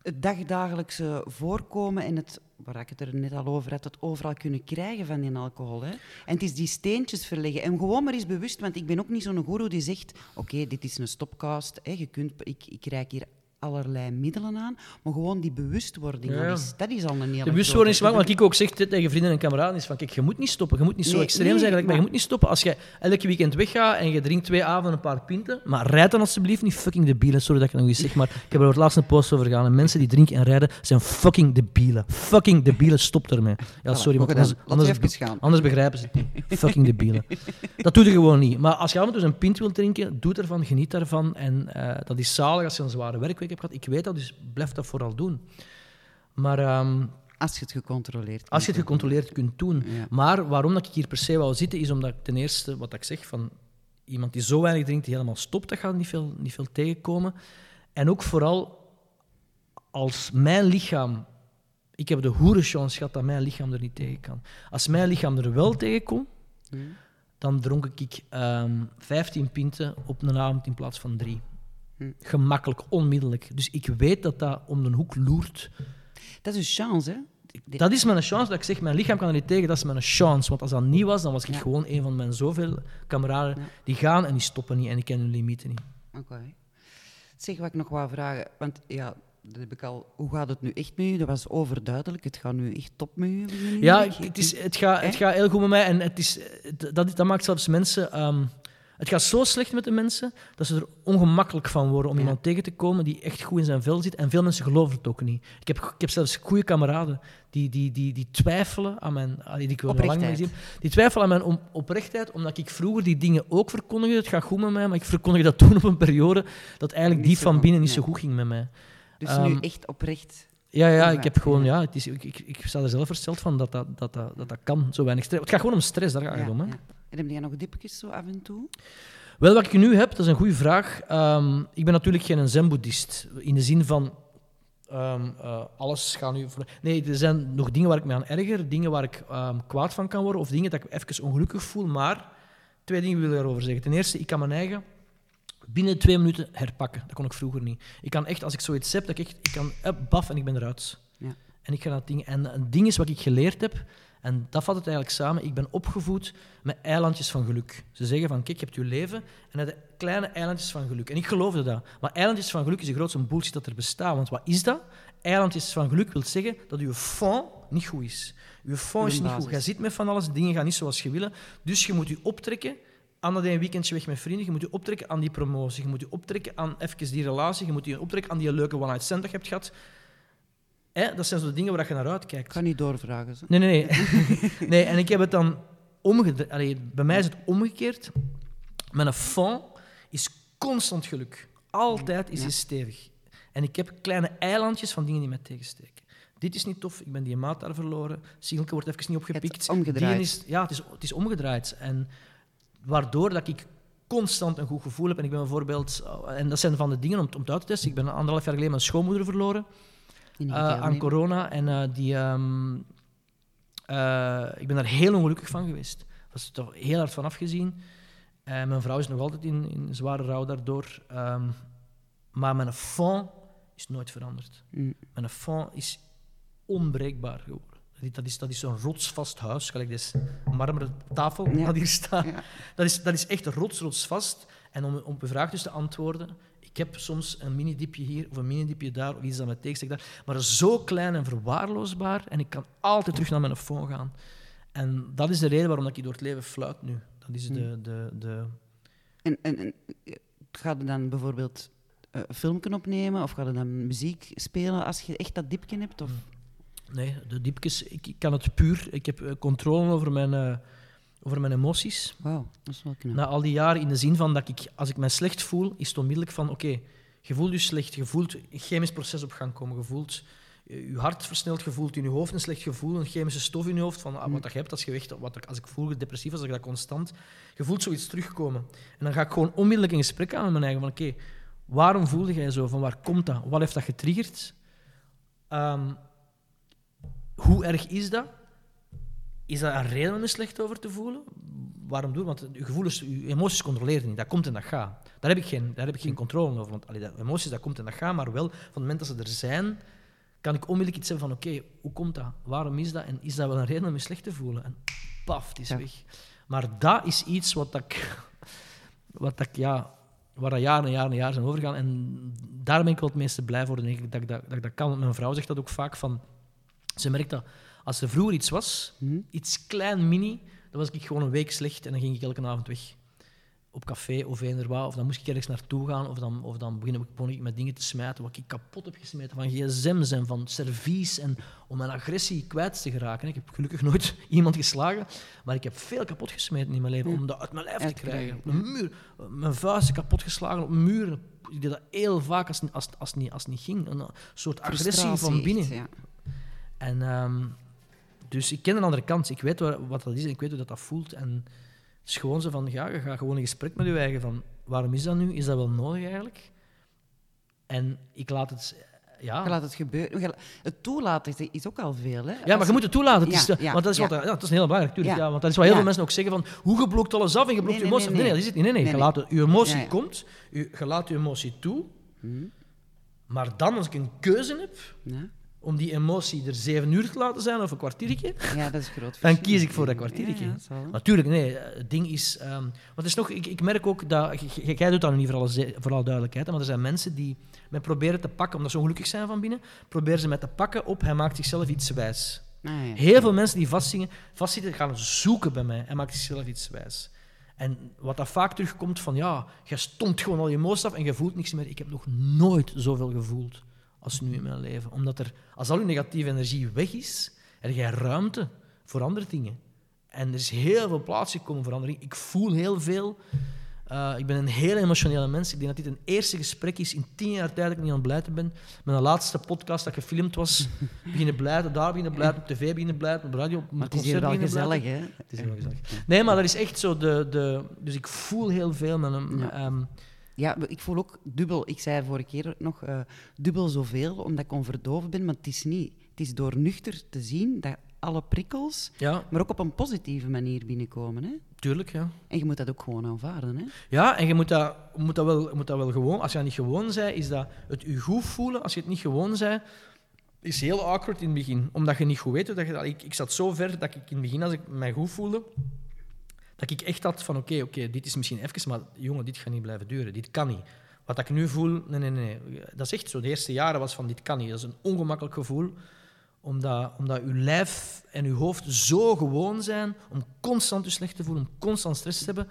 het dagdagelijkse voorkomen en het, waar ik het er net al over had, het overal kunnen krijgen van die alcohol. Hè. En het is die steentjes verleggen. En gewoon maar eens bewust, want ik ben ook niet zo'n guru die zegt, oké, dit is een stopcast, hè, je kunt, ik, ik reik hier allerlei middelen aan, maar gewoon die bewustwording, Ja. dat, is, dat is al een hele De bewustwording is belangrijk, wat ik ook zeg tegen vrienden en kameraden is van, kijk, je moet niet stoppen, je moet niet zo Nee, extreem nee, zijn, gelijk, maar je maar- moet niet stoppen. Als je elke weekend weggaat en je drinkt twee avonden een paar pinten, maar rijd dan alsjeblieft niet fucking debielen. Sorry dat ik nog eens zeg, maar ik heb er het laatste post over gegaan. En mensen die drinken en rijden zijn fucking debielen. Fucking debielen, stop ermee. Ja, sorry, maar anders, anders, anders begrijpen ze het niet. Fucking debielen. Dat doe je gewoon niet. Maar als je af en toe een pint wilt drinken, doe ervan, geniet daarvan. En eh, dat is zalig als je een zware werkweek hebt gehad. Ik weet dat, dus blijf dat vooral doen. Maar ehm, Als je het gecontroleerd als je het gecontroleerd kunt doen. Ja. Maar waarom dat ik hier per se wou zitten, is omdat ik ten eerste, wat ik zeg, van iemand die zo weinig drinkt, die helemaal stopt, dat gaat niet veel, niet veel tegenkomen. En ook vooral als mijn lichaam... Ik heb de hoerenchance gehad dat mijn lichaam er niet tegen kan. Als mijn lichaam er wel tegen kon, doen. dan dronk ik ehm 15 pinten op een avond in plaats van drie. Gemakkelijk, onmiddellijk. Dus ik weet dat dat om de hoek loert. Dat is een chance, hè? Dat is mijn chance dat ik zeg, mijn lichaam kan er niet tegen, dat is mijn chance. Want als dat niet was, dan was ik Ja. gewoon een van mijn zoveel kameraden Ja. die gaan en die stoppen niet en die kennen hun limieten niet. Oké. Zeg wat ik nog wou vragen, want ja, dat heb ik al. Hoe gaat het nu echt met u? Dat was overduidelijk. Het gaat nu echt top met u. Ja, het, is, het, gaat, het gaat heel goed met mij en het is, dat, dat maakt zelfs mensen... ehm, het gaat zo slecht met de mensen dat ze er ongemakkelijk van worden om Ja. iemand tegen te komen die echt goed in zijn vel zit. En veel mensen geloven het ook niet. Ik heb, ik heb zelfs goede kameraden die, die, die, die twijfelen aan mijn... Die ik lang. Die twijfelen aan mijn om- oprechtheid, omdat ik vroeger die dingen ook verkondigde. Het gaat goed met mij, maar ik verkondigde dat [laughs] toen op een periode dat eigenlijk die van binnen niet zo goed ging met mij. Dus Ehm, nu echt oprecht. Ja, ja, ik heb gewoon, ja. ja, het is, ik, ik, ik sta er zelf versteld van dat dat, dat, dat, dat, dat kan, zo weinig stress. Het gaat gewoon om stress, daar gaat het Ja, om. Hè. ja. En heb jij nog dipjes zo af en toe? Wel, wat ik nu heb, dat is een goede vraag. Ehm, ik ben natuurlijk geen zen-boeddhist, in de zin van ehm, eh, alles gaat nu... Voor... Nee, er zijn nog dingen waar ik me aan erger, dingen waar ik ehm, kwaad van kan worden, of dingen dat ik even ongelukkig voel, maar twee dingen wil ik daarover zeggen. Ten eerste, ik kan mijn eigen binnen twee minuten herpakken. Dat kon ik vroeger niet. Ik kan echt, als ik zoiets heb, dat ik echt, ik kan, baf, en ik ben eruit. Ja. En ik ga dat ding... En een ding is wat ik geleerd heb, en dat vat het eigenlijk samen. Ik ben opgevoed met eilandjes van geluk. Ze zeggen van, kijk, je hebt je leven en het kleine eilandjes van geluk. En ik geloofde dat. Maar eilandjes van geluk is de grootste bullshit dat er bestaat. Want wat is dat? Eilandjes van geluk wil zeggen dat je fond niet goed is. Je fond is niet goed. Jij zit met van alles, dingen gaan niet zoals je wil. Dus je moet je optrekken aan dat een weekendje weg met vrienden. Je moet je optrekken aan die promotie. Je moet je optrekken aan even die relatie. Je moet je optrekken aan die leuke one-night stand dat je hebt gehad. Hè, dat zijn zo de dingen waar je naar Ik uitkijkt. ga niet doorvragen. Zo. Nee, nee, nee. [laughs] nee, en ik heb het dan omgedraaid. Bij mij is het omgekeerd. Mijn fond is constant geluk. Altijd is Ja. hij stevig. En ik heb kleine eilandjes van dingen die mij tegensteken. Dit is niet tof, ik ben die maat daar verloren. Sigelke wordt even niet opgepikt. Het omgedraaid. Is, ja, het is, het is omgedraaid. En waardoor dat ik constant een goed gevoel heb. En ik ben bijvoorbeeld, en dat zijn van de dingen om, om het uit te testen. Ik ben anderhalf jaar geleden mijn schoonmoeder verloren. Die Eh, aan corona. En eh, die, ehm, eh, ik ben daar heel ongelukkig van geweest. Ik was er toch heel hard van afgezien. Mijn vrouw is nog altijd in, in zware rouw daardoor. Ehm, maar mijn fond is nooit veranderd. Mm. Mijn fond is onbreekbaar geworden. Dat- is, dat is zo'n rotsvast huis, gelijk deze marmeren tafel Ja. dat hier staat. Ja. Dat, is, dat is echt rots, rotsvast. En om, om op uw vraag dus te antwoorden, ik heb soms een mini-dipje hier of een mini-dipje daar, of iets dat me tegensteekt daar, maar zo klein en verwaarloosbaar. En ik kan altijd terug naar mijn phone gaan. En dat is de reden waarom ik door het leven fluit nu. Dat is de... de, de En, en, en eh, ga je dan bijvoorbeeld eh, een filmpje opnemen of ga je dan muziek spelen als je echt dat dipje hebt? Of? nee, de diepjes, ik, ik kan het puur. Ik heb eh, controle over mijn, over mijn emoties. Wauw, dat is wel knap. Na al die jaren in de zin van dat ik, als ik mij slecht voel, is het onmiddellijk van, oké, je voelt je slecht, je voelt een chemisch proces op gang komen, je voelt eh, je hart versneld, je voelt in je hoofd een slecht gevoel, een chemische stof in je hoofd, van ah, wat dat je hebt als je wat, ik- als ik vroeger depressief was, als ik dat constant, je voelt zoiets terugkomen. En dan ga ik gewoon onmiddellijk in gesprek aan met mijn eigen, van oké, waarom voelde jij zo, van waar komt dat, wat heeft dat getriggerd? Ehm, hoe erg is dat? Is dat een reden om je slecht over te voelen? Waarom doen? Want je gevoelens, je emoties controleren niet. Dat komt en dat gaat. Daar heb ik geen, daar heb ik geen controle over. Want allee, dat, emoties, dat komt en dat gaat. Maar wel, van het moment dat ze er zijn, kan ik onmiddellijk iets hebben van... Oké, hoe komt dat? Waarom is dat? En is dat wel een reden om je slecht te voelen? En paf, het is Ja. weg. Maar dat is iets wat ik... Wat ik, ja... Waar dat jaren en jaren en jaren zijn overgaan. En daar ben ik wel het meeste blij voor, denk ik, dat ik dat, dat, ik dat kan. Mijn vrouw zegt dat ook vaak van... Ze merkt dat als er vroeger iets was, Hm? iets klein mini, dan was ik gewoon een week slecht en dan ging ik elke avond weg. Op café of wat, of dan moest ik ergens naartoe gaan, of dan, of dan begon ik- met dingen te smijten wat ik kapot heb gesmeten van gsm's en van servies en om mijn agressie kwijt te geraken. Ik heb gelukkig nooit [laughs] iemand geslagen, maar ik heb veel kapot gesmeten in mijn leven om dat uit mijn lijf te krijgen. Op een muur, mijn vuisten kapot geslagen op muren. Ik deed dat heel vaak als, als, als, niet, als niet ging. Een soort agressie van binnen. ja. En, ehm, dus ik ken een andere kant. Ik weet wat dat is en ik weet hoe dat, dat voelt. En het is gewoon zo van, ja, je gaat gewoon in gesprek met je eigen van, waarom is dat nu? Is dat wel nodig eigenlijk? En ik laat het, ja... Je laat het gebeuren. Het toelaten is- is ook al veel. Hè? Ja, maar Als- je moet het toelaten. Het is, Ja, de- ja, want dat is, wat, ja, dat is heel belangrijk, natuurlijk. Ja. Want dat is wat heel veel mensen ook zeggen van, hoe je blokt alles af en je blokt Nee, je nee, emotie. nee, Nee, nee, je, laat, het- je emotie komt, je, je laat je emotie toe, Hm? maar dan als ik een keuze heb Ja. Om die emotie er zeven uur te laten zijn of een kwartiertje, ja, dat is groot. Dan kies ik voor dat kwartiertje. Ja, ja. Natuurlijk, nee. Het ding is... want het is nog, ik, ik merk ook dat... Jij doet dat nu niet voor alle, voor alle duidelijkheid, maar er zijn mensen die mij proberen te pakken, omdat ze ongelukkig zijn van binnen, proberen ze mij te pakken op hij maakt zichzelf iets wijs. Ah, ja. Heel veel mensen die vastzingen, vastzitten, gaan zoeken bij mij en maakt zichzelf iets wijs. En wat dat vaak terugkomt van, ja, je stond gewoon al je emoties af en je voelt niks meer. Ik heb nog nooit zoveel gevoeld als nu in mijn leven. Omdat er, als al je negatieve energie weg is, heb je ruimte voor andere dingen. En er is heel veel plaats gekomen voor andere dingen. Ik voel heel veel. Eh, ik ben een heel emotionele mens. Ik denk dat dit een eerste gesprek is in tien jaar tijd dat ik niet aan het blijten ben. Met een laatste podcast dat gefilmd was. [laughs] Beginnen blijten, daar beginnen blijten, op tv beginnen blijten, op radio, op Maar het is hier wel gezellig, hè? Het is heel gezellig. Nee, maar dat is echt zo de... de dus ik voel heel veel met hem. Ja. ehm, Ja, ik voel ook dubbel. Ik zei vorige keer nog eh, dubbel zoveel, omdat ik onverdoofd ben. Maar het is niet. Het is door nuchter te zien dat alle prikkels, ja, maar ook op een positieve manier binnenkomen. Hè? tuurlijk, ja. En je moet dat ook gewoon aanvaarden. Hè? Ja, en je moet dat, moet dat, wel, moet dat wel gewoon... Als je dat niet gewoon bent, is dat het je goed voelen. Als je het niet gewoon bent, is heel awkward in het begin. Omdat je niet goed weet. Dat je, ik, ik zat zo ver dat ik in het begin, als ik mij goed voelde, dat ik echt had van oké, oké, dit is misschien even, maar jongen, dit gaat niet blijven duren. Dit kan niet. Wat ik nu voel, nee, nee, nee. Dat is echt zo. De eerste jaren was van dit kan niet. Dat is een ongemakkelijk gevoel omdat, omdat uw lijf en uw hoofd zo gewoon zijn om constant je slecht te voelen, om constant stress te hebben.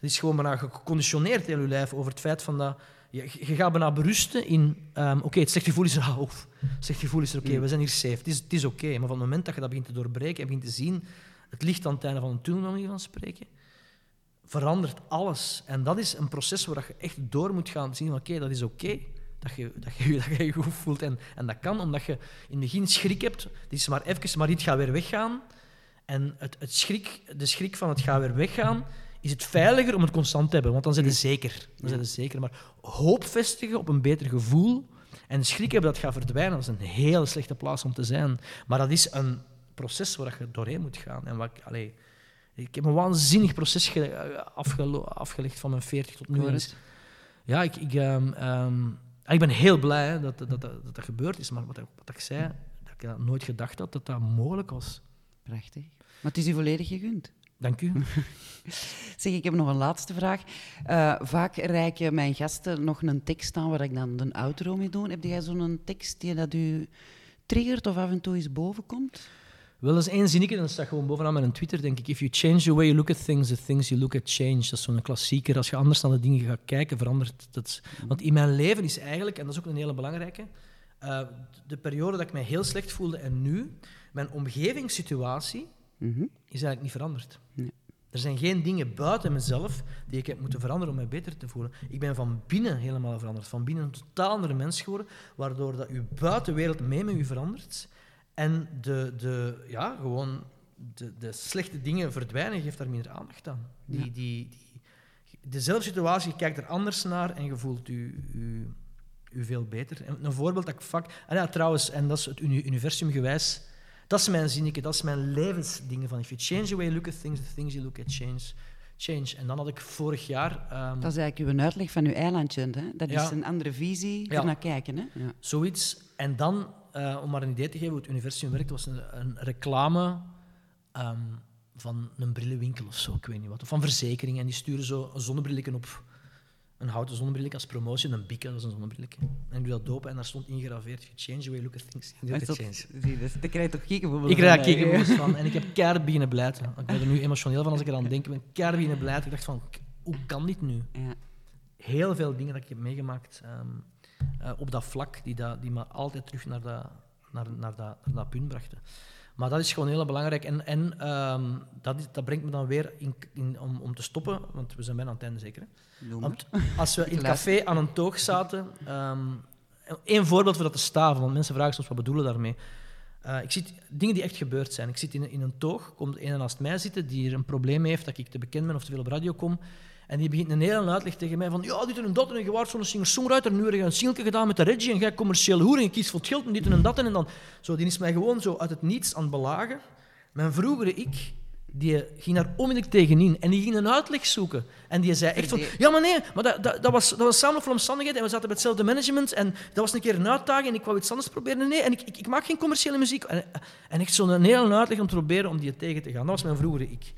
Dat is gewoon bijna geconditioneerd heel uw lijf over het feit van dat... Je, je gaat bijna berusten in... ehm, oké, het slechte gevoel is er. Oef. Het slechte gevoel is er. Oké, we zijn hier safe. Het is, het is oké. Maar van het moment dat je dat begint te doorbreken en begint te zien... Het licht aan het einde van een tunnel, van spreken verandert alles. En dat is een proces waar je echt door moet gaan zien van oké, dat is oké. dat, je, dat, je, [laughs] dat je je goed voelt. En, en dat kan omdat je in het begin schrik hebt. Het is maar even, maar dit gaat weer weggaan. En het, het schrik, de schrik van het gaat weer weggaan, is het veiliger om het constant te hebben. Want dan zijn ze zeker. Dan zijn ze zeker. Maar hoop vestigen op een beter gevoel en schrik hebben dat gaat verdwijnen, dat is een hele slechte plaats om te zijn. Maar dat is een proces waar je doorheen moet gaan. En wat ik, allee, ik heb een waanzinnig proces ge- afgelegd van mijn 40 tot nu. Ja, ik, ik, ehm, ehm, ik ben heel blij hè, dat, dat, dat, dat dat gebeurd is. Maar wat, ik- wat ik zei, dat ik dat nooit gedacht had dat dat mogelijk was. Prachtig. Maar het is u volledig gegund. Dank u. [laughs] [laughs] Zeg, ik heb nog een laatste vraag. Eh, vaak reiken mijn gasten nog een tekst aan waar ik dan een outro mee doe. Heb jij zo'n tekst die dat u triggert of af en toe eens bovenkomt? Wel, is één zinnetje, en dat staat gewoon bovenaan mijn Twitter, denk ik. If you change the way you look at things, the things you look at change. Dat is zo'n klassieker. Als je anders naar de dingen gaat kijken, verandert dat. Want in mijn leven is eigenlijk, en dat is ook een hele belangrijke, eh, de periode dat ik mij heel slecht voelde en nu, mijn omgevingssituatie Mhm. is eigenlijk niet veranderd. Nee. Er zijn geen dingen buiten mezelf die ik heb moeten veranderen om mij beter te voelen. Ik ben van binnen helemaal veranderd. Van binnen een totaal andere mens geworden, waardoor dat uw buitenwereld mee met u verandert. En de, de, ja, gewoon de, de slechte dingen verdwijnen, geeft daar minder aandacht aan. Die, Ja. die, die, dezelfde situatie, je kijkt er anders naar en je voelt u, u, u veel beter. En een voorbeeld dat ik vak... Ah ja, trouwens, en dat is het uni- universum gewijs. Dat is mijn zinnetje, dat is mijn levensdingen van if you change the way you look at things, the things you look at change. change. En dan had ik vorig jaar... ehm, Dat is eigenlijk uw uitleg van uw eilandje. Hè? Dat Ja. is een andere visie ernaar kijken. Hè? Zoiets. En dan, eh, om maar een idee te geven hoe het universum werkt, was een, een reclame ehm, van een brillenwinkel of zo, ik weet niet wat. Of van verzekeringen. En die sturen zo een zonnebrilletje op. Een houten zonnebrilletje als promotie. Een bieke, dat is een zonnebrilletje. En ik doe dat open en daar stond ingegraveerd, you change the way you look at things. [laughs] You dat- dus, daar krijg je toch kiekenbobbel Ik raak van, van en ik heb [laughs] keihard beginnen blijten. Ik ben er nu emotioneel van als ik eraan denk. Ik ben keihard beginnen blijten. Ik dacht van, hoe kan dit nu? Ja. heel veel dingen dat ik heb meegemaakt ehm, eh, op dat vlak, die, dat, die me altijd terug naar dat, naar, naar, dat, naar dat punt brachten. Maar dat is gewoon heel belangrijk. En, en ehm, dat, is- dat brengt me dan weer in, in, om, om te stoppen, want we zijn bijna aan het einde zeker. Want maar. als we [laughs] in het café aan een toog zaten. Eén voorbeeld voor dat te staven, want mensen vragen soms wat bedoelen daarmee. Eh, ik zit, dingen die echt gebeurd zijn. Ik zit in, een- in een toog, komt een naast mij zitten die er een probleem heeft dat ik te bekend ben of te veel op radio kom. En die begint een hele uitleg tegen mij van ja, dit en dat en je waart zo'n singer-songwriter, nu heb je een singeltje gedaan met de Reggie en jij commercieel hoer en je kiest voor het geld en dit en dat en dan. Zo, die is mij gewoon zo uit het niets aan het belagen. Mijn vroegere ik, die ging daar onmiddellijk tegenin en die ging een uitleg zoeken. En die zei echt van, ja maar nee, maar dat, dat, dat was, dat was samen van omstandigheden en we zaten bij hetzelfde management en dat was een keer een uitdaging en ik wou iets anders proberen. Nee, en ik, ik, ik maak geen commerciële muziek. En, en echt zo'n hele uitleg om te proberen om die tegen te gaan. Dat was mijn vroegere ik.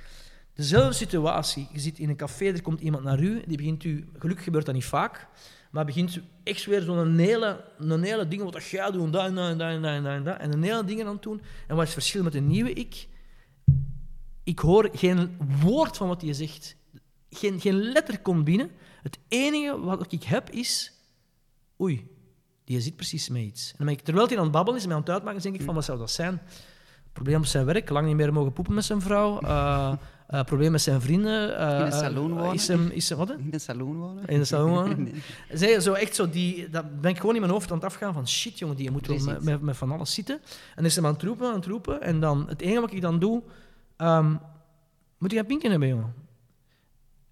Dezelfde situatie. Je zit in een café, er komt iemand naar u, die begint u... Gelukkig gebeurt dat niet vaak, maar begint echt weer zo'n hele, een hele ding, wat jij doet, dat en dat en dat en dat en dat en een hele dingen aan het doen. En wat is het verschil met een nieuwe ik? Ik hoor geen woord van wat hij zegt. Geen, geen letter komt binnen. Het enige wat ik heb is... Oei, die zit precies met iets. En terwijl hij aan het babbelen is mij aan het uitmaken, denk ik van, wat zou dat zijn? Probleem op zijn werk, lang niet meer mogen poepen met zijn vrouw. eh eh, probleem met zijn vrienden. eh, In een eh, salon wonen. Is hem, is hem, wat? hè? In een salon wonen. In een salon wonen. [laughs] Nee. Zij, zo echt zo die, dat ben ik gewoon in mijn hoofd aan het afgaan van shit jongen, die moet wel met, met, met van alles zitten. En is hem aan het roepen, aan het roepen. En dan, het enige wat ik dan doe, ehm, moet ik een pinkje hebben jongen?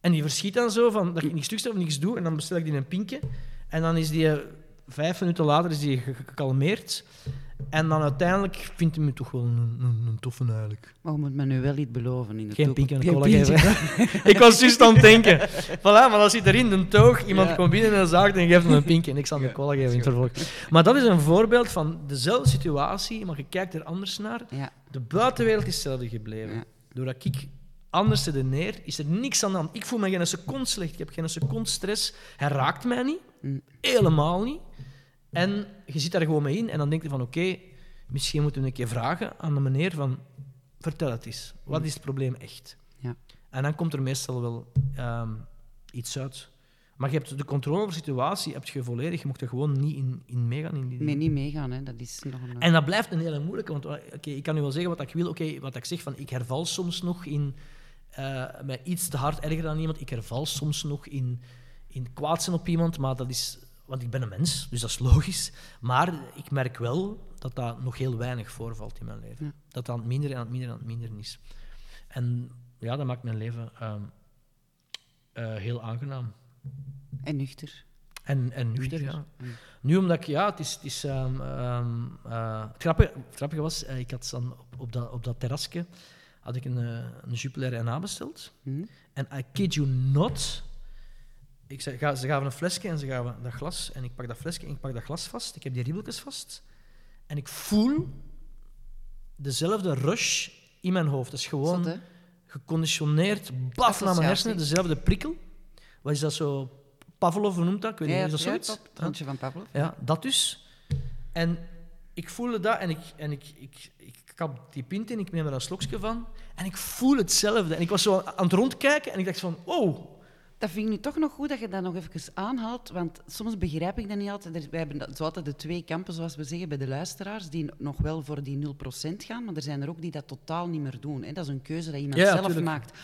En die verschiet dan zo van dat ik niks stuk of niks doe. En dan bestel ik die een pinkje. En dan is die eh, vijf minuten later is ge- gekalmeerd. En dan uiteindelijk vindt hij me toch wel een, een, een toffe eigenlijk. Maar je moet me nu wel iets beloven in de Geen toekomst. pink en cola geven. [laughs] ik was juist aan het denken. [laughs] Voilà, maar dan zit erin de toog, iemand Ja. komt binnen en zaagt en geeft hem een pinkje. En ik zal hem Ja, een cola geven in het vervolg. Maar dat is een voorbeeld van dezelfde situatie, maar je kijkt er anders naar. Ja, De buitenwereld is hetzelfde gebleven. Ja. Doordat ik anders te neer, is er niks aan de hand. Ik voel me geen seconde slecht, ik heb geen seconde stress. Hij raakt mij niet, Mm. helemaal niet. En je zit daar gewoon mee in en dan denk je van oké, misschien moeten we een keer vragen aan de meneer van vertel het eens, wat is het probleem echt? Ja. En dan komt er meestal wel ehm, iets uit. Maar je hebt de controle over de situatie, heb je volledig, je mocht er gewoon niet in, in meegaan. In die mee niet meegaan, hè. dat is nog een... en dat blijft een hele moeilijke, want oké, ik kan nu wel zeggen wat ik wil. Oké, wat ik zeg, van, ik herval soms nog in eh mij iets te hard erger dan iemand. Ik herval soms nog in, in kwaad zijn op iemand, maar dat is... Want ik ben een mens, dus dat is logisch. Maar ik merk wel dat dat nog heel weinig voorvalt in mijn leven. Ja. Dat dat aan het minder en aan het minder en aan het minder is. En ja, dat maakt mijn leven ehm, eh, heel aangenaam. En nuchter. En, en nuchter, Nuchter. ja. Nu omdat ik, ja, het is... Het, is, ehm, ehm, eh, het, grappige, het grappige was, ik had dan op, op, dat, op dat terrasje had ik een, eh, een Jupiler NA besteld. Hm? En I kid you not, ik zei, ga, ze gaven een flesje en ze gaven dat glas. En ik pak dat flesje en ik pak dat glas vast. Ik heb die ribbeltjes vast. En ik voel dezelfde rush in mijn hoofd. Dat is gewoon Zot, geconditioneerd, baf naar mijn hersenen, dezelfde prikkel. Wat is dat zo? Pavlov noemt dat? Ik weet niet, Ja, is dat ja, zoiets? randje van Pavlov. Ja, dat dus. En ik voelde dat en ik, en ik, ik, ik kap die pint in, ik neem er een slokje van en ik voel hetzelfde. En ik was zo aan het rondkijken en ik dacht van, oh, Dat vind ik nu toch nog goed dat je dat nog even aanhaalt, want soms begrijp ik dat niet altijd. Wij hebben zo altijd de twee kampen, zoals we zeggen, bij de luisteraars, die nog wel voor die 0% gaan, maar er zijn er ook die dat totaal niet meer doen. Hè. Dat is een keuze dat iemand Ja, zelf tuurlijk. maakt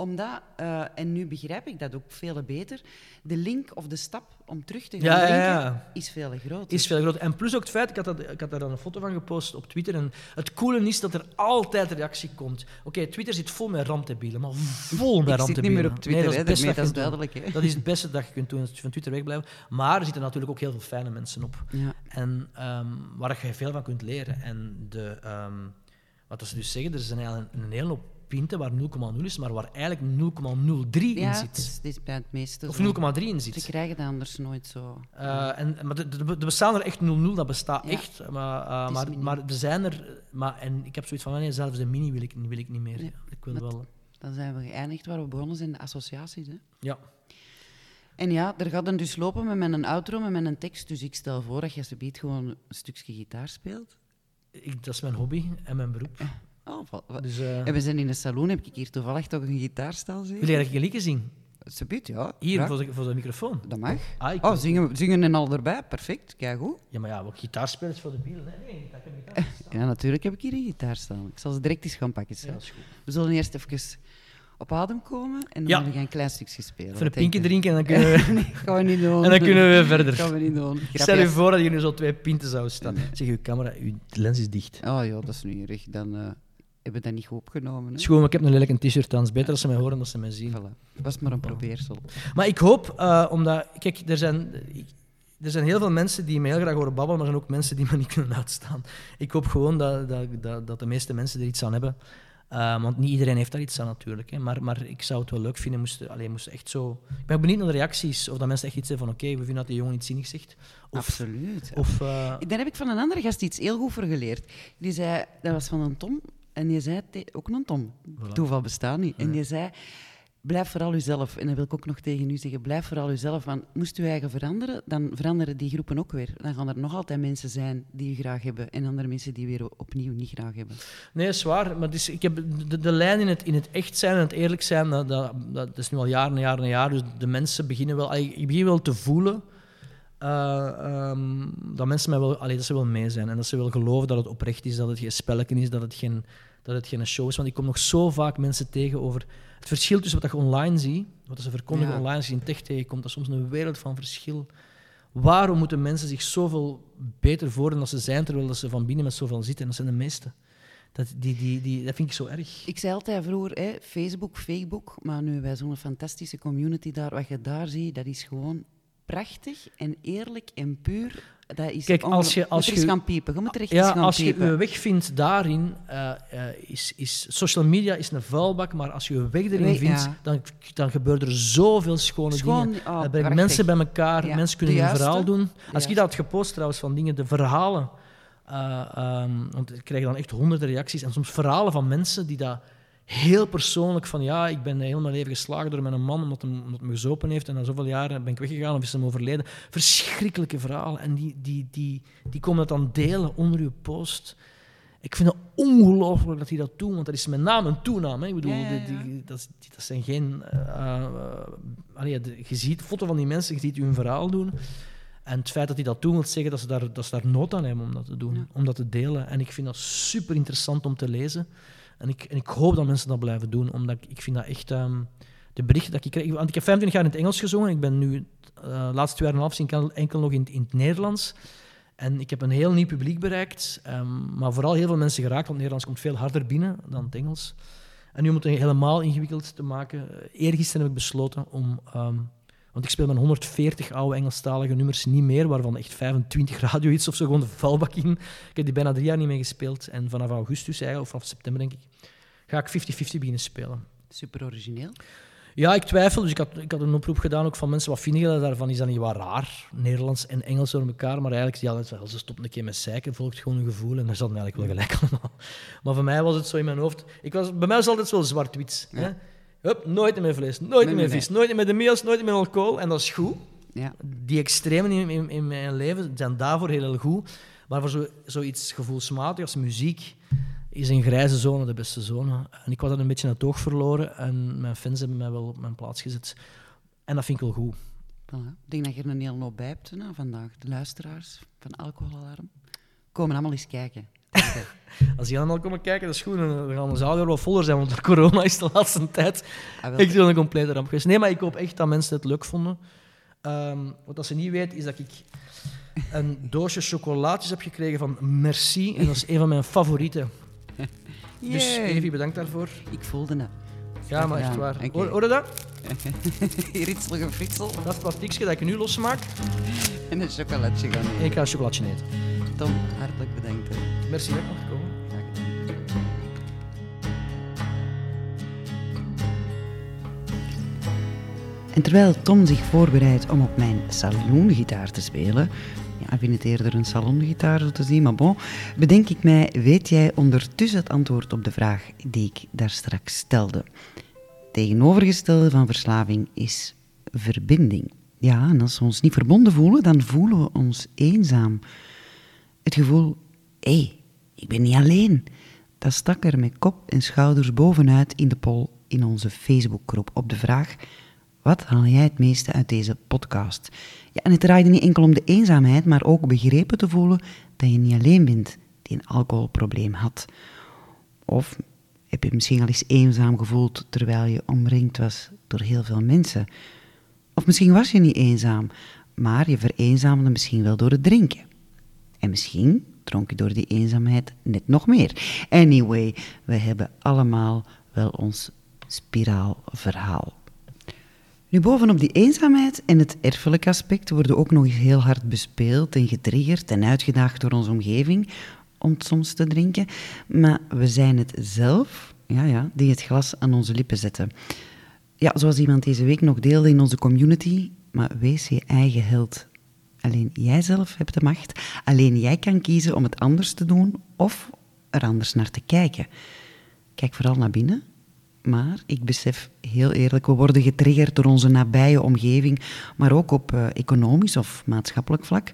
Omdat, eh, en nu begrijp ik dat ook veel beter, de link of de stap om terug te gaan Ja, ja, drinken ja. is veel groter. Is veel groter. En plus ook het feit, ik had, dat, ik had daar dan een foto van gepost op Twitter. En het coole is dat er altijd reactie komt. Oké, Twitter zit vol met randdebielen, maar vol met ik zit randdebielen. niet meer op Twitter, Nee, dat is het beste daarmee, dat dat je is kunt doen. duidelijk. Hè. Dat is het beste dat je kunt doen, als je van Twitter wegblijven. Maar er zitten natuurlijk ook heel veel fijne mensen op. Ja. En ehm, waar je veel van kunt leren. En de, ehm, wat ze dus zeggen, er zijn eigenlijk een hele hoop pinten waar 0,0 is, maar waar eigenlijk 0,03 in zit. het is, bij het meeste Of zo. 0,3 in Ze zit. krijgen dat anders nooit zo. Eh, en, maar er- bestaan er echt 0-0, dat bestaat Ja. echt. Maar, is maar, maar er zijn er. Maar, en ik heb zoiets van: nee, zelfs de mini wil ik, wil ik niet meer. Nee, ik wil wel. Dan zijn we geëindigd waar we begonnen zijn, de associaties. Hè. Ja. En ja, er gaat dan dus lopen met mijn outro, met mijn tekst. Dus ik stel voor dat je subiet gewoon een stukje gitaar speelt. Ik, dat is mijn hobby en mijn beroep. Oh, wat, wat. Dus eh En we zijn in een salon, heb ik hier toevallig toch een gitaarstal zien? wil je dat ik je liedje zing? Subiet, ja. Hier, voor de, voor de microfoon. Dat mag. Ah, ik Oh, zingen, zingen en al erbij. Perfect, kijk goed. Ja, maar ja, ook gitaar spelen is voor de biel. Nee, nee, dat heb ik niet. Ja, natuurlijk heb ik hier een gitaar staan. Ik zal ze direct eens gaan pakken. Ja, dat is goed. We zullen eerst even op adem komen en dan Ja. gaan we een klein stukje spelen. Even een pinkje je? drinken en dan [laughs] kunnen we, nee, gaan we niet doen. en dan kunnen we verder. gaan we niet doen. Stel je voor dat je nu zo twee pinten zou staan. Zeg, uw camera, uw lens is dicht. Oh ja, dat is nu erg. Dan eh, hebben dat niet goed opgenomen. Hè? Schoon, ik heb een t-shirt aan. Het is beter als ze mij horen dan ze mij zien. Voilà. Was maar een probeersel. Maar ik hoop, eh, omdat... Kijk, er zijn, er zijn heel veel mensen die me heel graag horen babbelen, maar er zijn ook mensen die me niet kunnen uitstaan. Ik hoop gewoon dat, dat, dat, dat de meeste mensen er iets aan hebben. Eh, want niet iedereen heeft daar iets aan natuurlijk. Hè. Maar, maar ik zou het wel leuk vinden, moesten, alleen moesten echt zo... Ik ben benieuwd naar de reacties, of dat mensen echt iets zeggen van oké, we vinden dat die jongen iets zinnig zegt. Of, Absoluut. of eh, Daar heb ik van een andere gast iets heel goed voor geleerd. Die zei, dat was van een Tom, en die zei, ook een Tom, Voilà. toeval bestaat niet. En die zei, blijf vooral uzelf. En dat wil ik ook nog tegen u zeggen, blijf vooral uzelf. Want moest u eigen veranderen, dan veranderen die groepen ook weer. Dan gaan er nog altijd mensen zijn die u graag hebben, en andere mensen die weer opnieuw niet graag hebben. Nee, is waar. Maar ik heb de, de lijn in het, in het echt zijn en het eerlijk zijn, dat, dat, dat is nu al jaren en jaren en jaren. Dus de mensen beginnen wel... Ik begin wel te voelen eh, ehm, dat mensen mij wel... Allee, dat ze wel mee zijn. En dat ze wel geloven dat het oprecht is, dat het geen spelletje is, dat het geen, dat het geen show is. Want ik kom nog zo vaak mensen tegen over het verschil tussen wat je online ziet, wat ze verkondigen Ja. online, als je in tech tegenkomt. Dat is soms een wereld van verschil. Waarom moeten mensen zich zoveel beter voordoen dan ze zijn, terwijl dat ze van binnen met zoveel zitten? En dat zijn de meesten. Dat, die, die, die, dat vind ik zo erg. Ik zei altijd vroeger, hè, Facebook, Facebook, maar nu wij zo'n fantastische community daar, wat je daar ziet, dat is gewoon prachtig en eerlijk en puur. Dat is Kijk, als je- als je- gaan piepen. Je moet er echt Ja, eens gaan als je piepen. je weg vindt daarin, eh, eh, is, is social media is een vuilbak, maar als je je weg erin Nee, vindt, ja. dan, dan gebeuren er zoveel schone Schoon, dingen. oh, Dat brengt prachtig. mensen bij elkaar, Ja, mensen kunnen hun verhaal doen. Als ik dat had gepost trouwens van dingen, de verhalen, eh, ehm, want ik krijg dan echt honderden reacties en soms verhalen van mensen die dat heel persoonlijk van ja, ik ben heel mijn leven geslagen door mijn man omdat hij, omdat hij me gezopen heeft en na zoveel jaren ben ik weggegaan of is hem overleden. Verschrikkelijke verhalen en die, die, die, die komen dat dan delen onder uw post. Ik vind het ongelooflijk dat die dat doen, want dat is met naam en toenaam. Hè. Ik bedoel, Ja, ja, die- ja. die- dat, is- die- dat zijn geen... allee, de- je ziet foto van die mensen, je ziet hun verhaal doen. En het feit dat die dat doen, wil zeggen dat ze daar, dat ze daar nood aan hebben om dat te doen, om dat te delen. En ik vind dat super interessant om te lezen. En ik, ik hoop dat mensen dat blijven doen, omdat ik, vind dat echt... ehm, de berichten dat ik krijg... Want ik heb 25 jaar in het Engels gezongen. Ik ben nu eh, de laatste twee jaar en half enkel, enkel nog in, in het Nederlands. En ik heb een heel nieuw publiek bereikt, ehm, maar vooral heel veel mensen geraakt, want het Nederlands komt veel harder binnen dan het Engels. En nu om het helemaal ingewikkeld te maken, eh, eergisteren heb ik besloten om... ehm, want ik speel mijn 140 oude Engelstalige nummers niet meer, waarvan echt 25 radiohits of zo, gewoon de vuilbak in. Ik heb die bijna drie jaar niet meer gespeeld. En vanaf augustus, eigenlijk, of vanaf september denk ik, ga ik 50-50 beginnen spelen. Super origineel. Ja, ik twijfel. Dus ik had, ik had een oproep gedaan ook van mensen. Wat vinden jullie daarvan? Is dat niet wat raar? Nederlands en Engels door elkaar. Maar eigenlijk, ja, ze stopt een keer met zeiken, volgt gewoon een gevoel. En daar zat eigenlijk wel gelijk [laughs] allemaal. Maar voor mij was het zo in mijn hoofd. Ik was, bij mij was het altijd wel zwart-wit. Ja. Hup, nooit meer vlees, nooit Nee, meer nee, vis, nooit meer de meals, nooit meer alcohol. En dat is goed. Ja. Die extremen in, in, in mijn leven zijn daarvoor heel, heel goed. Maar voor zo, zoiets gevoelsmatig als muziek is een grijze zone de beste zone. En ik was dat een beetje het oog verloren. En mijn fans hebben mij wel op mijn plaats gezet. En dat vind ik wel goed. Voilà. Ik denk dat je er een hele hoop bij hebt nou, vandaag. De luisteraars van Alcoholalarm komen allemaal eens kijken. [laughs] Als die allemaal komen kijken, de schoenen, dan gaan de zaal weer wat voller zijn, want de corona is de laatste tijd Ah, wel. echt wel een complete ramp geweest. Nee, maar ik hoop echt dat mensen het leuk vonden. Ehm, wat dat ze niet weet, is dat ik een doosje chocolaatjes heb gekregen van Merci. En dat is een van mijn favorieten. [laughs] Dus. Evie, bedankt daarvoor. Ik voelde het. Ja, maar echt waar. Oké. Hoor, je dat? [laughs] Ritselige fritsel Dat is het plastiekje dat ik nu losmaak. en een chocolatje gaan En ik ga een chocolatje eten. Tom, hartelijk bedankt. hè. Merci dat ik mag komen. Graag gedaan. En terwijl Tom zich voorbereidt om op mijn saloongitaar te spelen, ja, ik vind het eerder een salongitaar zo te zien, maar bon, bedenk ik mij, weet jij ondertussen het antwoord op de vraag die ik daar straks stelde? Tegenovergestelde van verslaving is verbinding. Ja, en als we ons niet verbonden voelen, dan voelen we ons eenzaam. Het gevoel, hé, hey, ik ben niet alleen. Dat stak er met kop en schouders bovenuit in de poll in onze Facebookgroep op de vraag: wat haal jij het meeste uit deze podcast? Ja, en het draaide niet enkel om de eenzaamheid, maar ook begrepen te voelen dat je niet alleen bent die een alcoholprobleem had. Of heb je misschien al eens eenzaam gevoeld terwijl je omringd was door heel veel mensen? Of misschien was je niet eenzaam, maar je vereenzaamde misschien wel door het drinken. En misschien dronk je door die eenzaamheid net nog meer. Anyway, we hebben allemaal wel ons spiraalverhaal. Nu, bovenop die eenzaamheid en het erfelijk aspect worden ook nog eens heel hard bespeeld en getriggerd en uitgedaagd door onze omgeving om soms te drinken. Maar we zijn het zelf, ja, ja, die het glas aan onze lippen zetten. Ja, zoals iemand deze week nog deelde in onze community, maar wees je eigen held. Alleen jij zelf hebt de macht. Alleen jij kan kiezen om het anders te doen of er anders naar te kijken. Kijk vooral naar binnen. Maar ik besef heel eerlijk, we worden getriggerd door onze nabije omgeving, maar ook op eh, economisch of maatschappelijk vlak.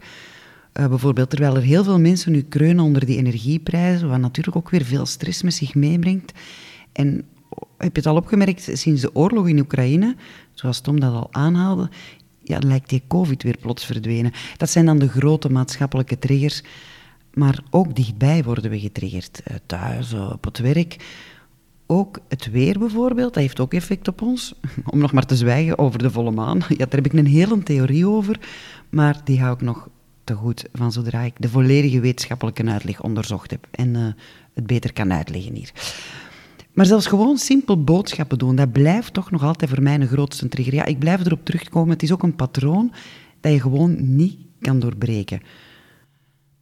Eh, bijvoorbeeld, terwijl er heel veel mensen nu kreunen onder die energieprijzen, wat natuurlijk ook weer veel stress met zich meebrengt. En heb je het al opgemerkt, sinds de oorlog in Oekraïne, zoals Tom dat al aanhaalde, ja, lijkt die COVID weer plots verdwenen. Dat zijn dan de grote maatschappelijke triggers. Maar ook dichtbij worden we getriggerd. Eh, Thuis, op het werk. Ook het weer bijvoorbeeld, dat heeft ook effect op ons. [laughs] Om nog maar te zwijgen over de volle maan. [laughs] Ja, daar heb ik een hele theorie over. Maar die hou ik nog te goed van zodra ik de volledige wetenschappelijke uitleg onderzocht heb. En eh, het beter kan uitleggen hier. Maar zelfs gewoon simpel boodschappen doen, dat blijft toch nog altijd voor mij een grootste trigger. Ja, ik blijf erop terugkomen. Het is ook een patroon dat je gewoon niet kan doorbreken.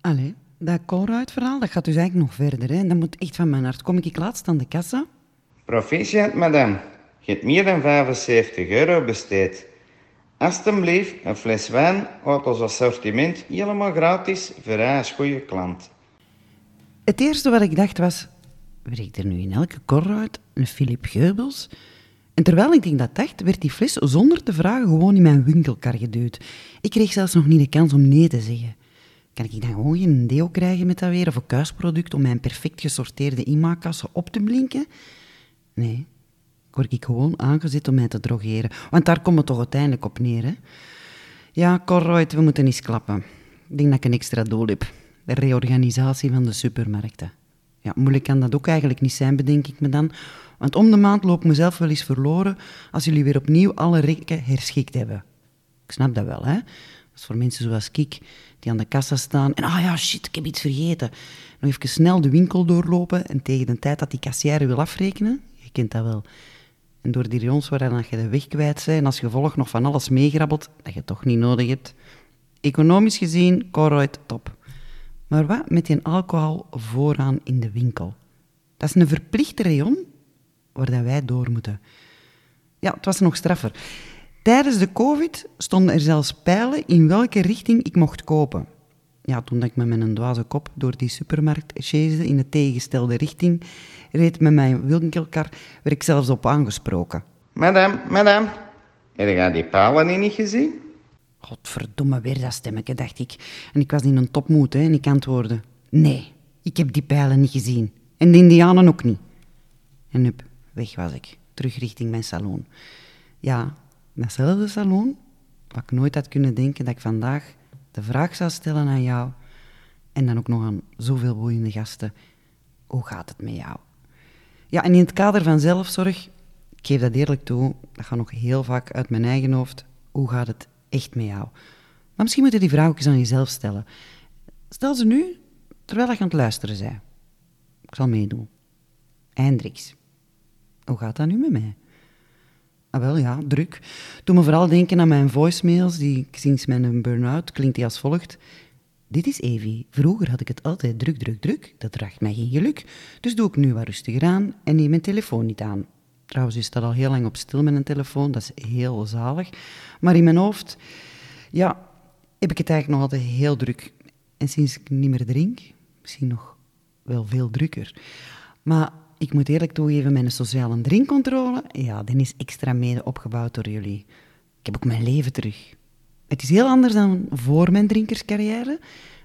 Allee, dat Colruyt-verhaal, dat gaat dus eigenlijk nog verder. Hè? Dat moet echt van mijn hart. Kom ik laatst aan de kassa? Proficiat, madame. Je hebt meer dan 75 euro besteed. Alsjeblieft, een fles wijn uit ons assortiment helemaal gratis voor als goede klant. Het eerste wat ik dacht was, werkt er nu in elke Colruyt een Philip Geubels? En terwijl ik dat dacht, werd die fles zonder te vragen gewoon in mijn winkelkar geduwd. Ik kreeg zelfs nog niet de kans om nee te zeggen. Kan ik dan gewoon geen deo krijgen met dat weer, of een kuisproduct om mijn perfect gesorteerde inmaakkassen op te blinken? Nee, word ik gewoon aangezet om mij te drogeren. Want daar komt het toch uiteindelijk op neer, hè? Ja, Colruyt, we moeten eens klappen. Ik denk dat ik een extra doel heb. De reorganisatie van de supermarkten. Ja, moeilijk kan dat ook eigenlijk niet zijn, bedenk ik me dan. Want om de maand loop ik mezelf wel eens verloren als jullie weer opnieuw alle rekken herschikt hebben. Ik snap dat wel, hè? Dat is voor mensen zoals ik, die aan de kassa staan en ah ja, shit, ik heb iets vergeten. Nog even snel de winkel doorlopen en tegen de tijd dat die kassière wil afrekenen, je kent dat wel, en door die rioons waar dan je de weg kwijt bent en als gevolg nog van alles meegrabbelt dat je toch niet nodig hebt. Economisch gezien, Colruyt top. Maar wat met die alcohol vooraan in de winkel? Dat is een verplichte rayon waar dat wij door moeten. Ja, het was nog straffer. Tijdens de COVID stonden er zelfs pijlen in welke richting ik mocht kopen. Ja, toen ik met mijn dwaze kop door die supermarkt in de tegengestelde richting, reed met mijn winkelkar, werd ik zelfs op aangesproken. Madame, madame, heb je die palen niet gezien? Godverdomme, weer dat stemmetje, dacht ik. En ik was in een topmoed, hè, en ik antwoordde... Nee, ik heb die pijlen niet gezien. En de indianen ook niet. En hup, weg was ik. Terug richting mijn salon. Ja, datzelfde salon, wat ik nooit had kunnen denken dat ik vandaag de vraag zou stellen aan jou... En dan ook nog aan zoveel boeiende gasten. Hoe gaat het met jou? Ja, en in het kader van zelfzorg, ik geef dat eerlijk toe, dat gaat nog heel vaak uit mijn eigen hoofd. Hoe gaat het echt met jou? Maar misschien moet je die vraag ook eens aan jezelf stellen. Stel ze nu, terwijl je aan het luisteren bent. Ik zal meedoen. Hendrix, hoe gaat dat nu met mij? Ah, wel ja, druk. Doe me vooral denken aan mijn voicemails, die sinds mijn burn-out klinkt die als volgt. Dit is Evie. Vroeger had ik het altijd druk, druk, druk. Dat draagt mij geen geluk. Dus doe ik nu wat rustiger aan en neem mijn telefoon niet aan. Trouwens, is dat al heel lang op stil met een telefoon. Dat is heel zalig. Maar in mijn hoofd, ja, heb ik het eigenlijk nog altijd heel druk. En sinds ik niet meer drink, misschien nog wel veel drukker. Maar ik moet eerlijk toegeven, mijn sociale drinkcontrole, ja, die is extra mede opgebouwd door jullie. Ik heb ook mijn leven terug. Het is heel anders dan voor mijn drinkerscarrière.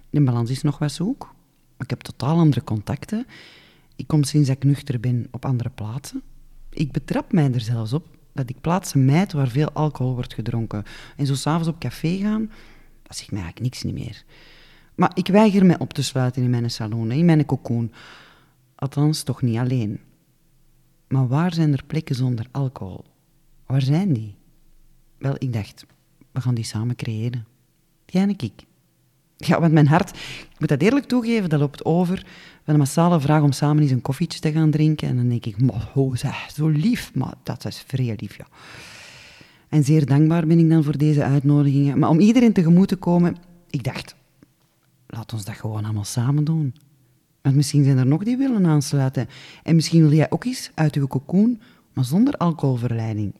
De balans is nog wat zoek. Ik heb totaal andere contacten. Ik kom sinds ik nuchter ben op andere plaatsen. Ik betrap mij er zelfs op dat ik plaatsen mijd waar veel alcohol wordt gedronken. En zo s'avonds op café gaan, dat zegt mij eigenlijk niks niet meer. Maar ik weiger mij op te sluiten in mijn salon, in mijn cocoon. Althans, toch niet alleen. Maar waar zijn er plekken zonder alcohol? Waar zijn die? Wel, ik dacht, we gaan die samen creëren. Jij en ik. Ja, want mijn hart, ik moet dat eerlijk toegeven, dat loopt over van een massale vraag om samen eens een koffietje te gaan drinken. En dan denk ik, ho, zeg, zo lief, maar dat is vrij lief, ja. En zeer dankbaar ben ik dan voor deze uitnodigingen. Maar om iedereen tegemoet te komen, ik dacht, laat ons dat gewoon allemaal samen doen. Want misschien zijn er nog die willen aansluiten. En misschien wil jij ook eens uit uw cocoon, maar zonder alcoholverleiding.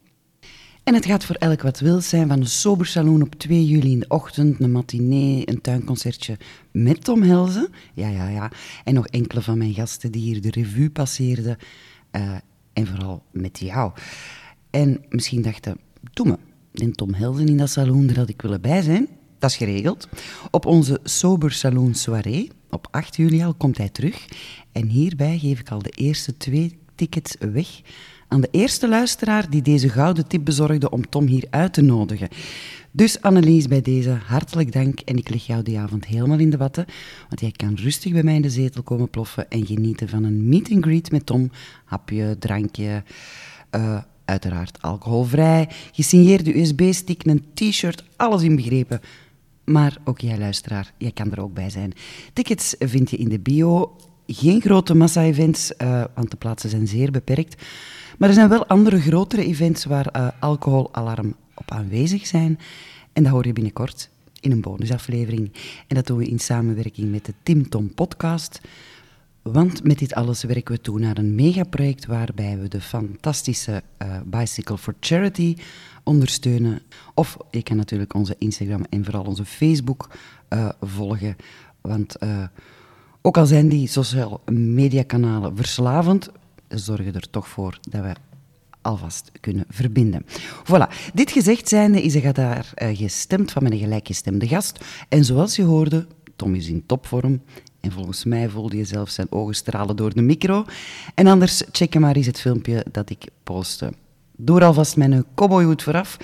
En het gaat voor elk wat wil zijn, van een sober salon op 2 juli in de ochtend, een matinee, een tuinconcertje met Tom Helzen. Ja, ja, ja. En nog enkele van mijn gasten die hier de revue passeerden. Uh, en vooral met jou. En misschien dachten, doe me, en Tom Helzen in dat salon, daar had ik willen bij zijn. Dat is geregeld. Op onze Sober Saloon Soirée, op 8 juli al, komt hij terug. En hierbij geef ik al de eerste twee tickets weg aan de eerste luisteraar die deze gouden tip bezorgde om Tom hier uit te nodigen. Dus Annelies, bij deze hartelijk dank en ik leg jou die avond helemaal in de watten, want jij kan rustig bij mij in de zetel komen ploffen en genieten van een meet and greet met Tom. Hapje, drankje, uh, uiteraard alcoholvrij, gesigneerde USB-stick, een t-shirt, alles inbegrepen. Maar ook jij luisteraar, jij kan er ook bij zijn. Tickets vind je in de bio. Geen grote massa-events, uh, want de plaatsen zijn zeer beperkt. Maar er zijn wel andere grotere events waar uh, alcoholalarm op aanwezig zijn. En dat hoor je binnenkort in een bonusaflevering. En dat doen we in samenwerking met de Tim Tom podcast. Want met dit alles werken we toe naar een megaproject waarbij we de fantastische uh, Bicycle for Charity ondersteunen. Of je kan natuurlijk onze Instagram en vooral onze Facebook uh, volgen. Want uh, ook al zijn die sociale mediakanalen verslavend, zorgen er toch voor dat we alvast kunnen verbinden. Voilà, dit gezegd zijnde is er daar uh, gestemd van mijn gelijkgestemde gast. En zoals je hoorde, Tom is in topvorm. En volgens mij voelde je zelfs zijn ogen stralen door de micro. En anders check maar eens het filmpje dat ik postte. Door alvast mijn cowboyhoed vooraf.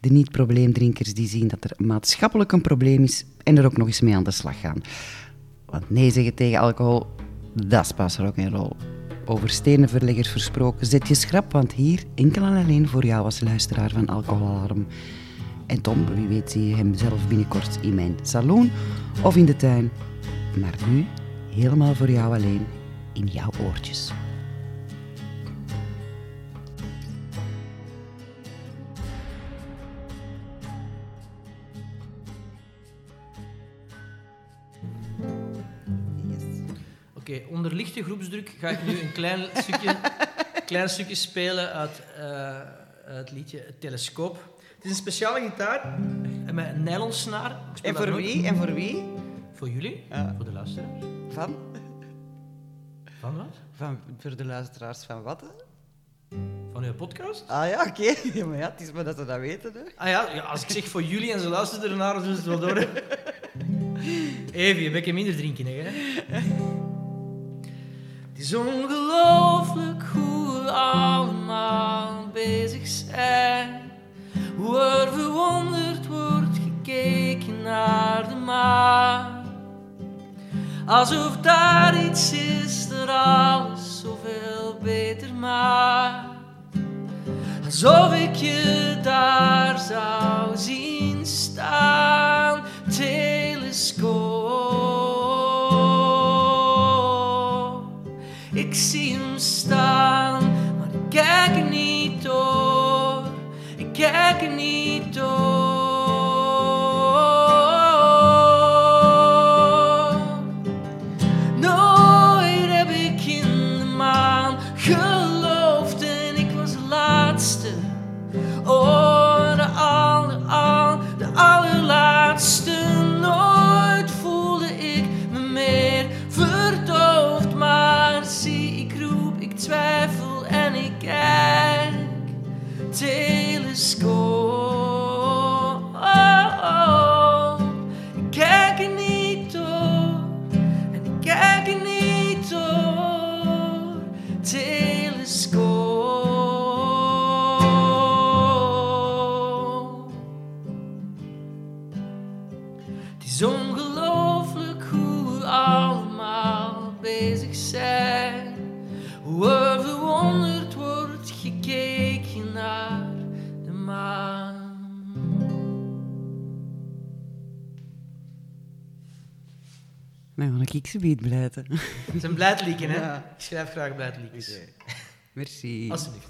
De niet-probleemdrinkers die zien dat er maatschappelijk een probleem is en er ook nog eens mee aan de slag gaan. Want nee zeggen tegen alcohol, dat is pas rock'n'roll over stenenverleggers versproken, zet je schrap, want hier enkel en alleen voor jou als luisteraar van Alcoholalarm. En Tom, wie weet zie je hem zelf binnenkort in mijn salon of in de tuin. Maar nu helemaal voor jou alleen in jouw oortjes. Onder lichte groepsdruk ga ik nu een klein [laughs] stukje, klein stukje spelen uit uh, het liedje Telescoop. Het is een speciale gitaar met een nylonsnaar. En voor wie? En voor wie? Voor jullie, voor de luisteraars. Van? Van wat? Van, voor de luisteraars van wat? Van uw podcast? Ah ja, oké. [laughs] Okay. maar ja, het is maar dat ze dat weten. Hè. Ah ja, ja, als ik zeg voor jullie en ze luisteren ernaar, dan zullen ze het wel door. [laughs] Even, je minder drinken, hè? Is ongelooflijk hoe we allemaal bezig zijn. Hoe er verwonderd wordt gekeken naar de maan. Alsof daar iets is dat alles zoveel beter maakt. Alsof ik je daar zou zien staan. Telescoop. Dan ik ze beet blijten. [laughs] Het zijn blijdlieken, hè? Ja. Ik schrijf graag blijdliekjes. Merci. Alsjeblieft.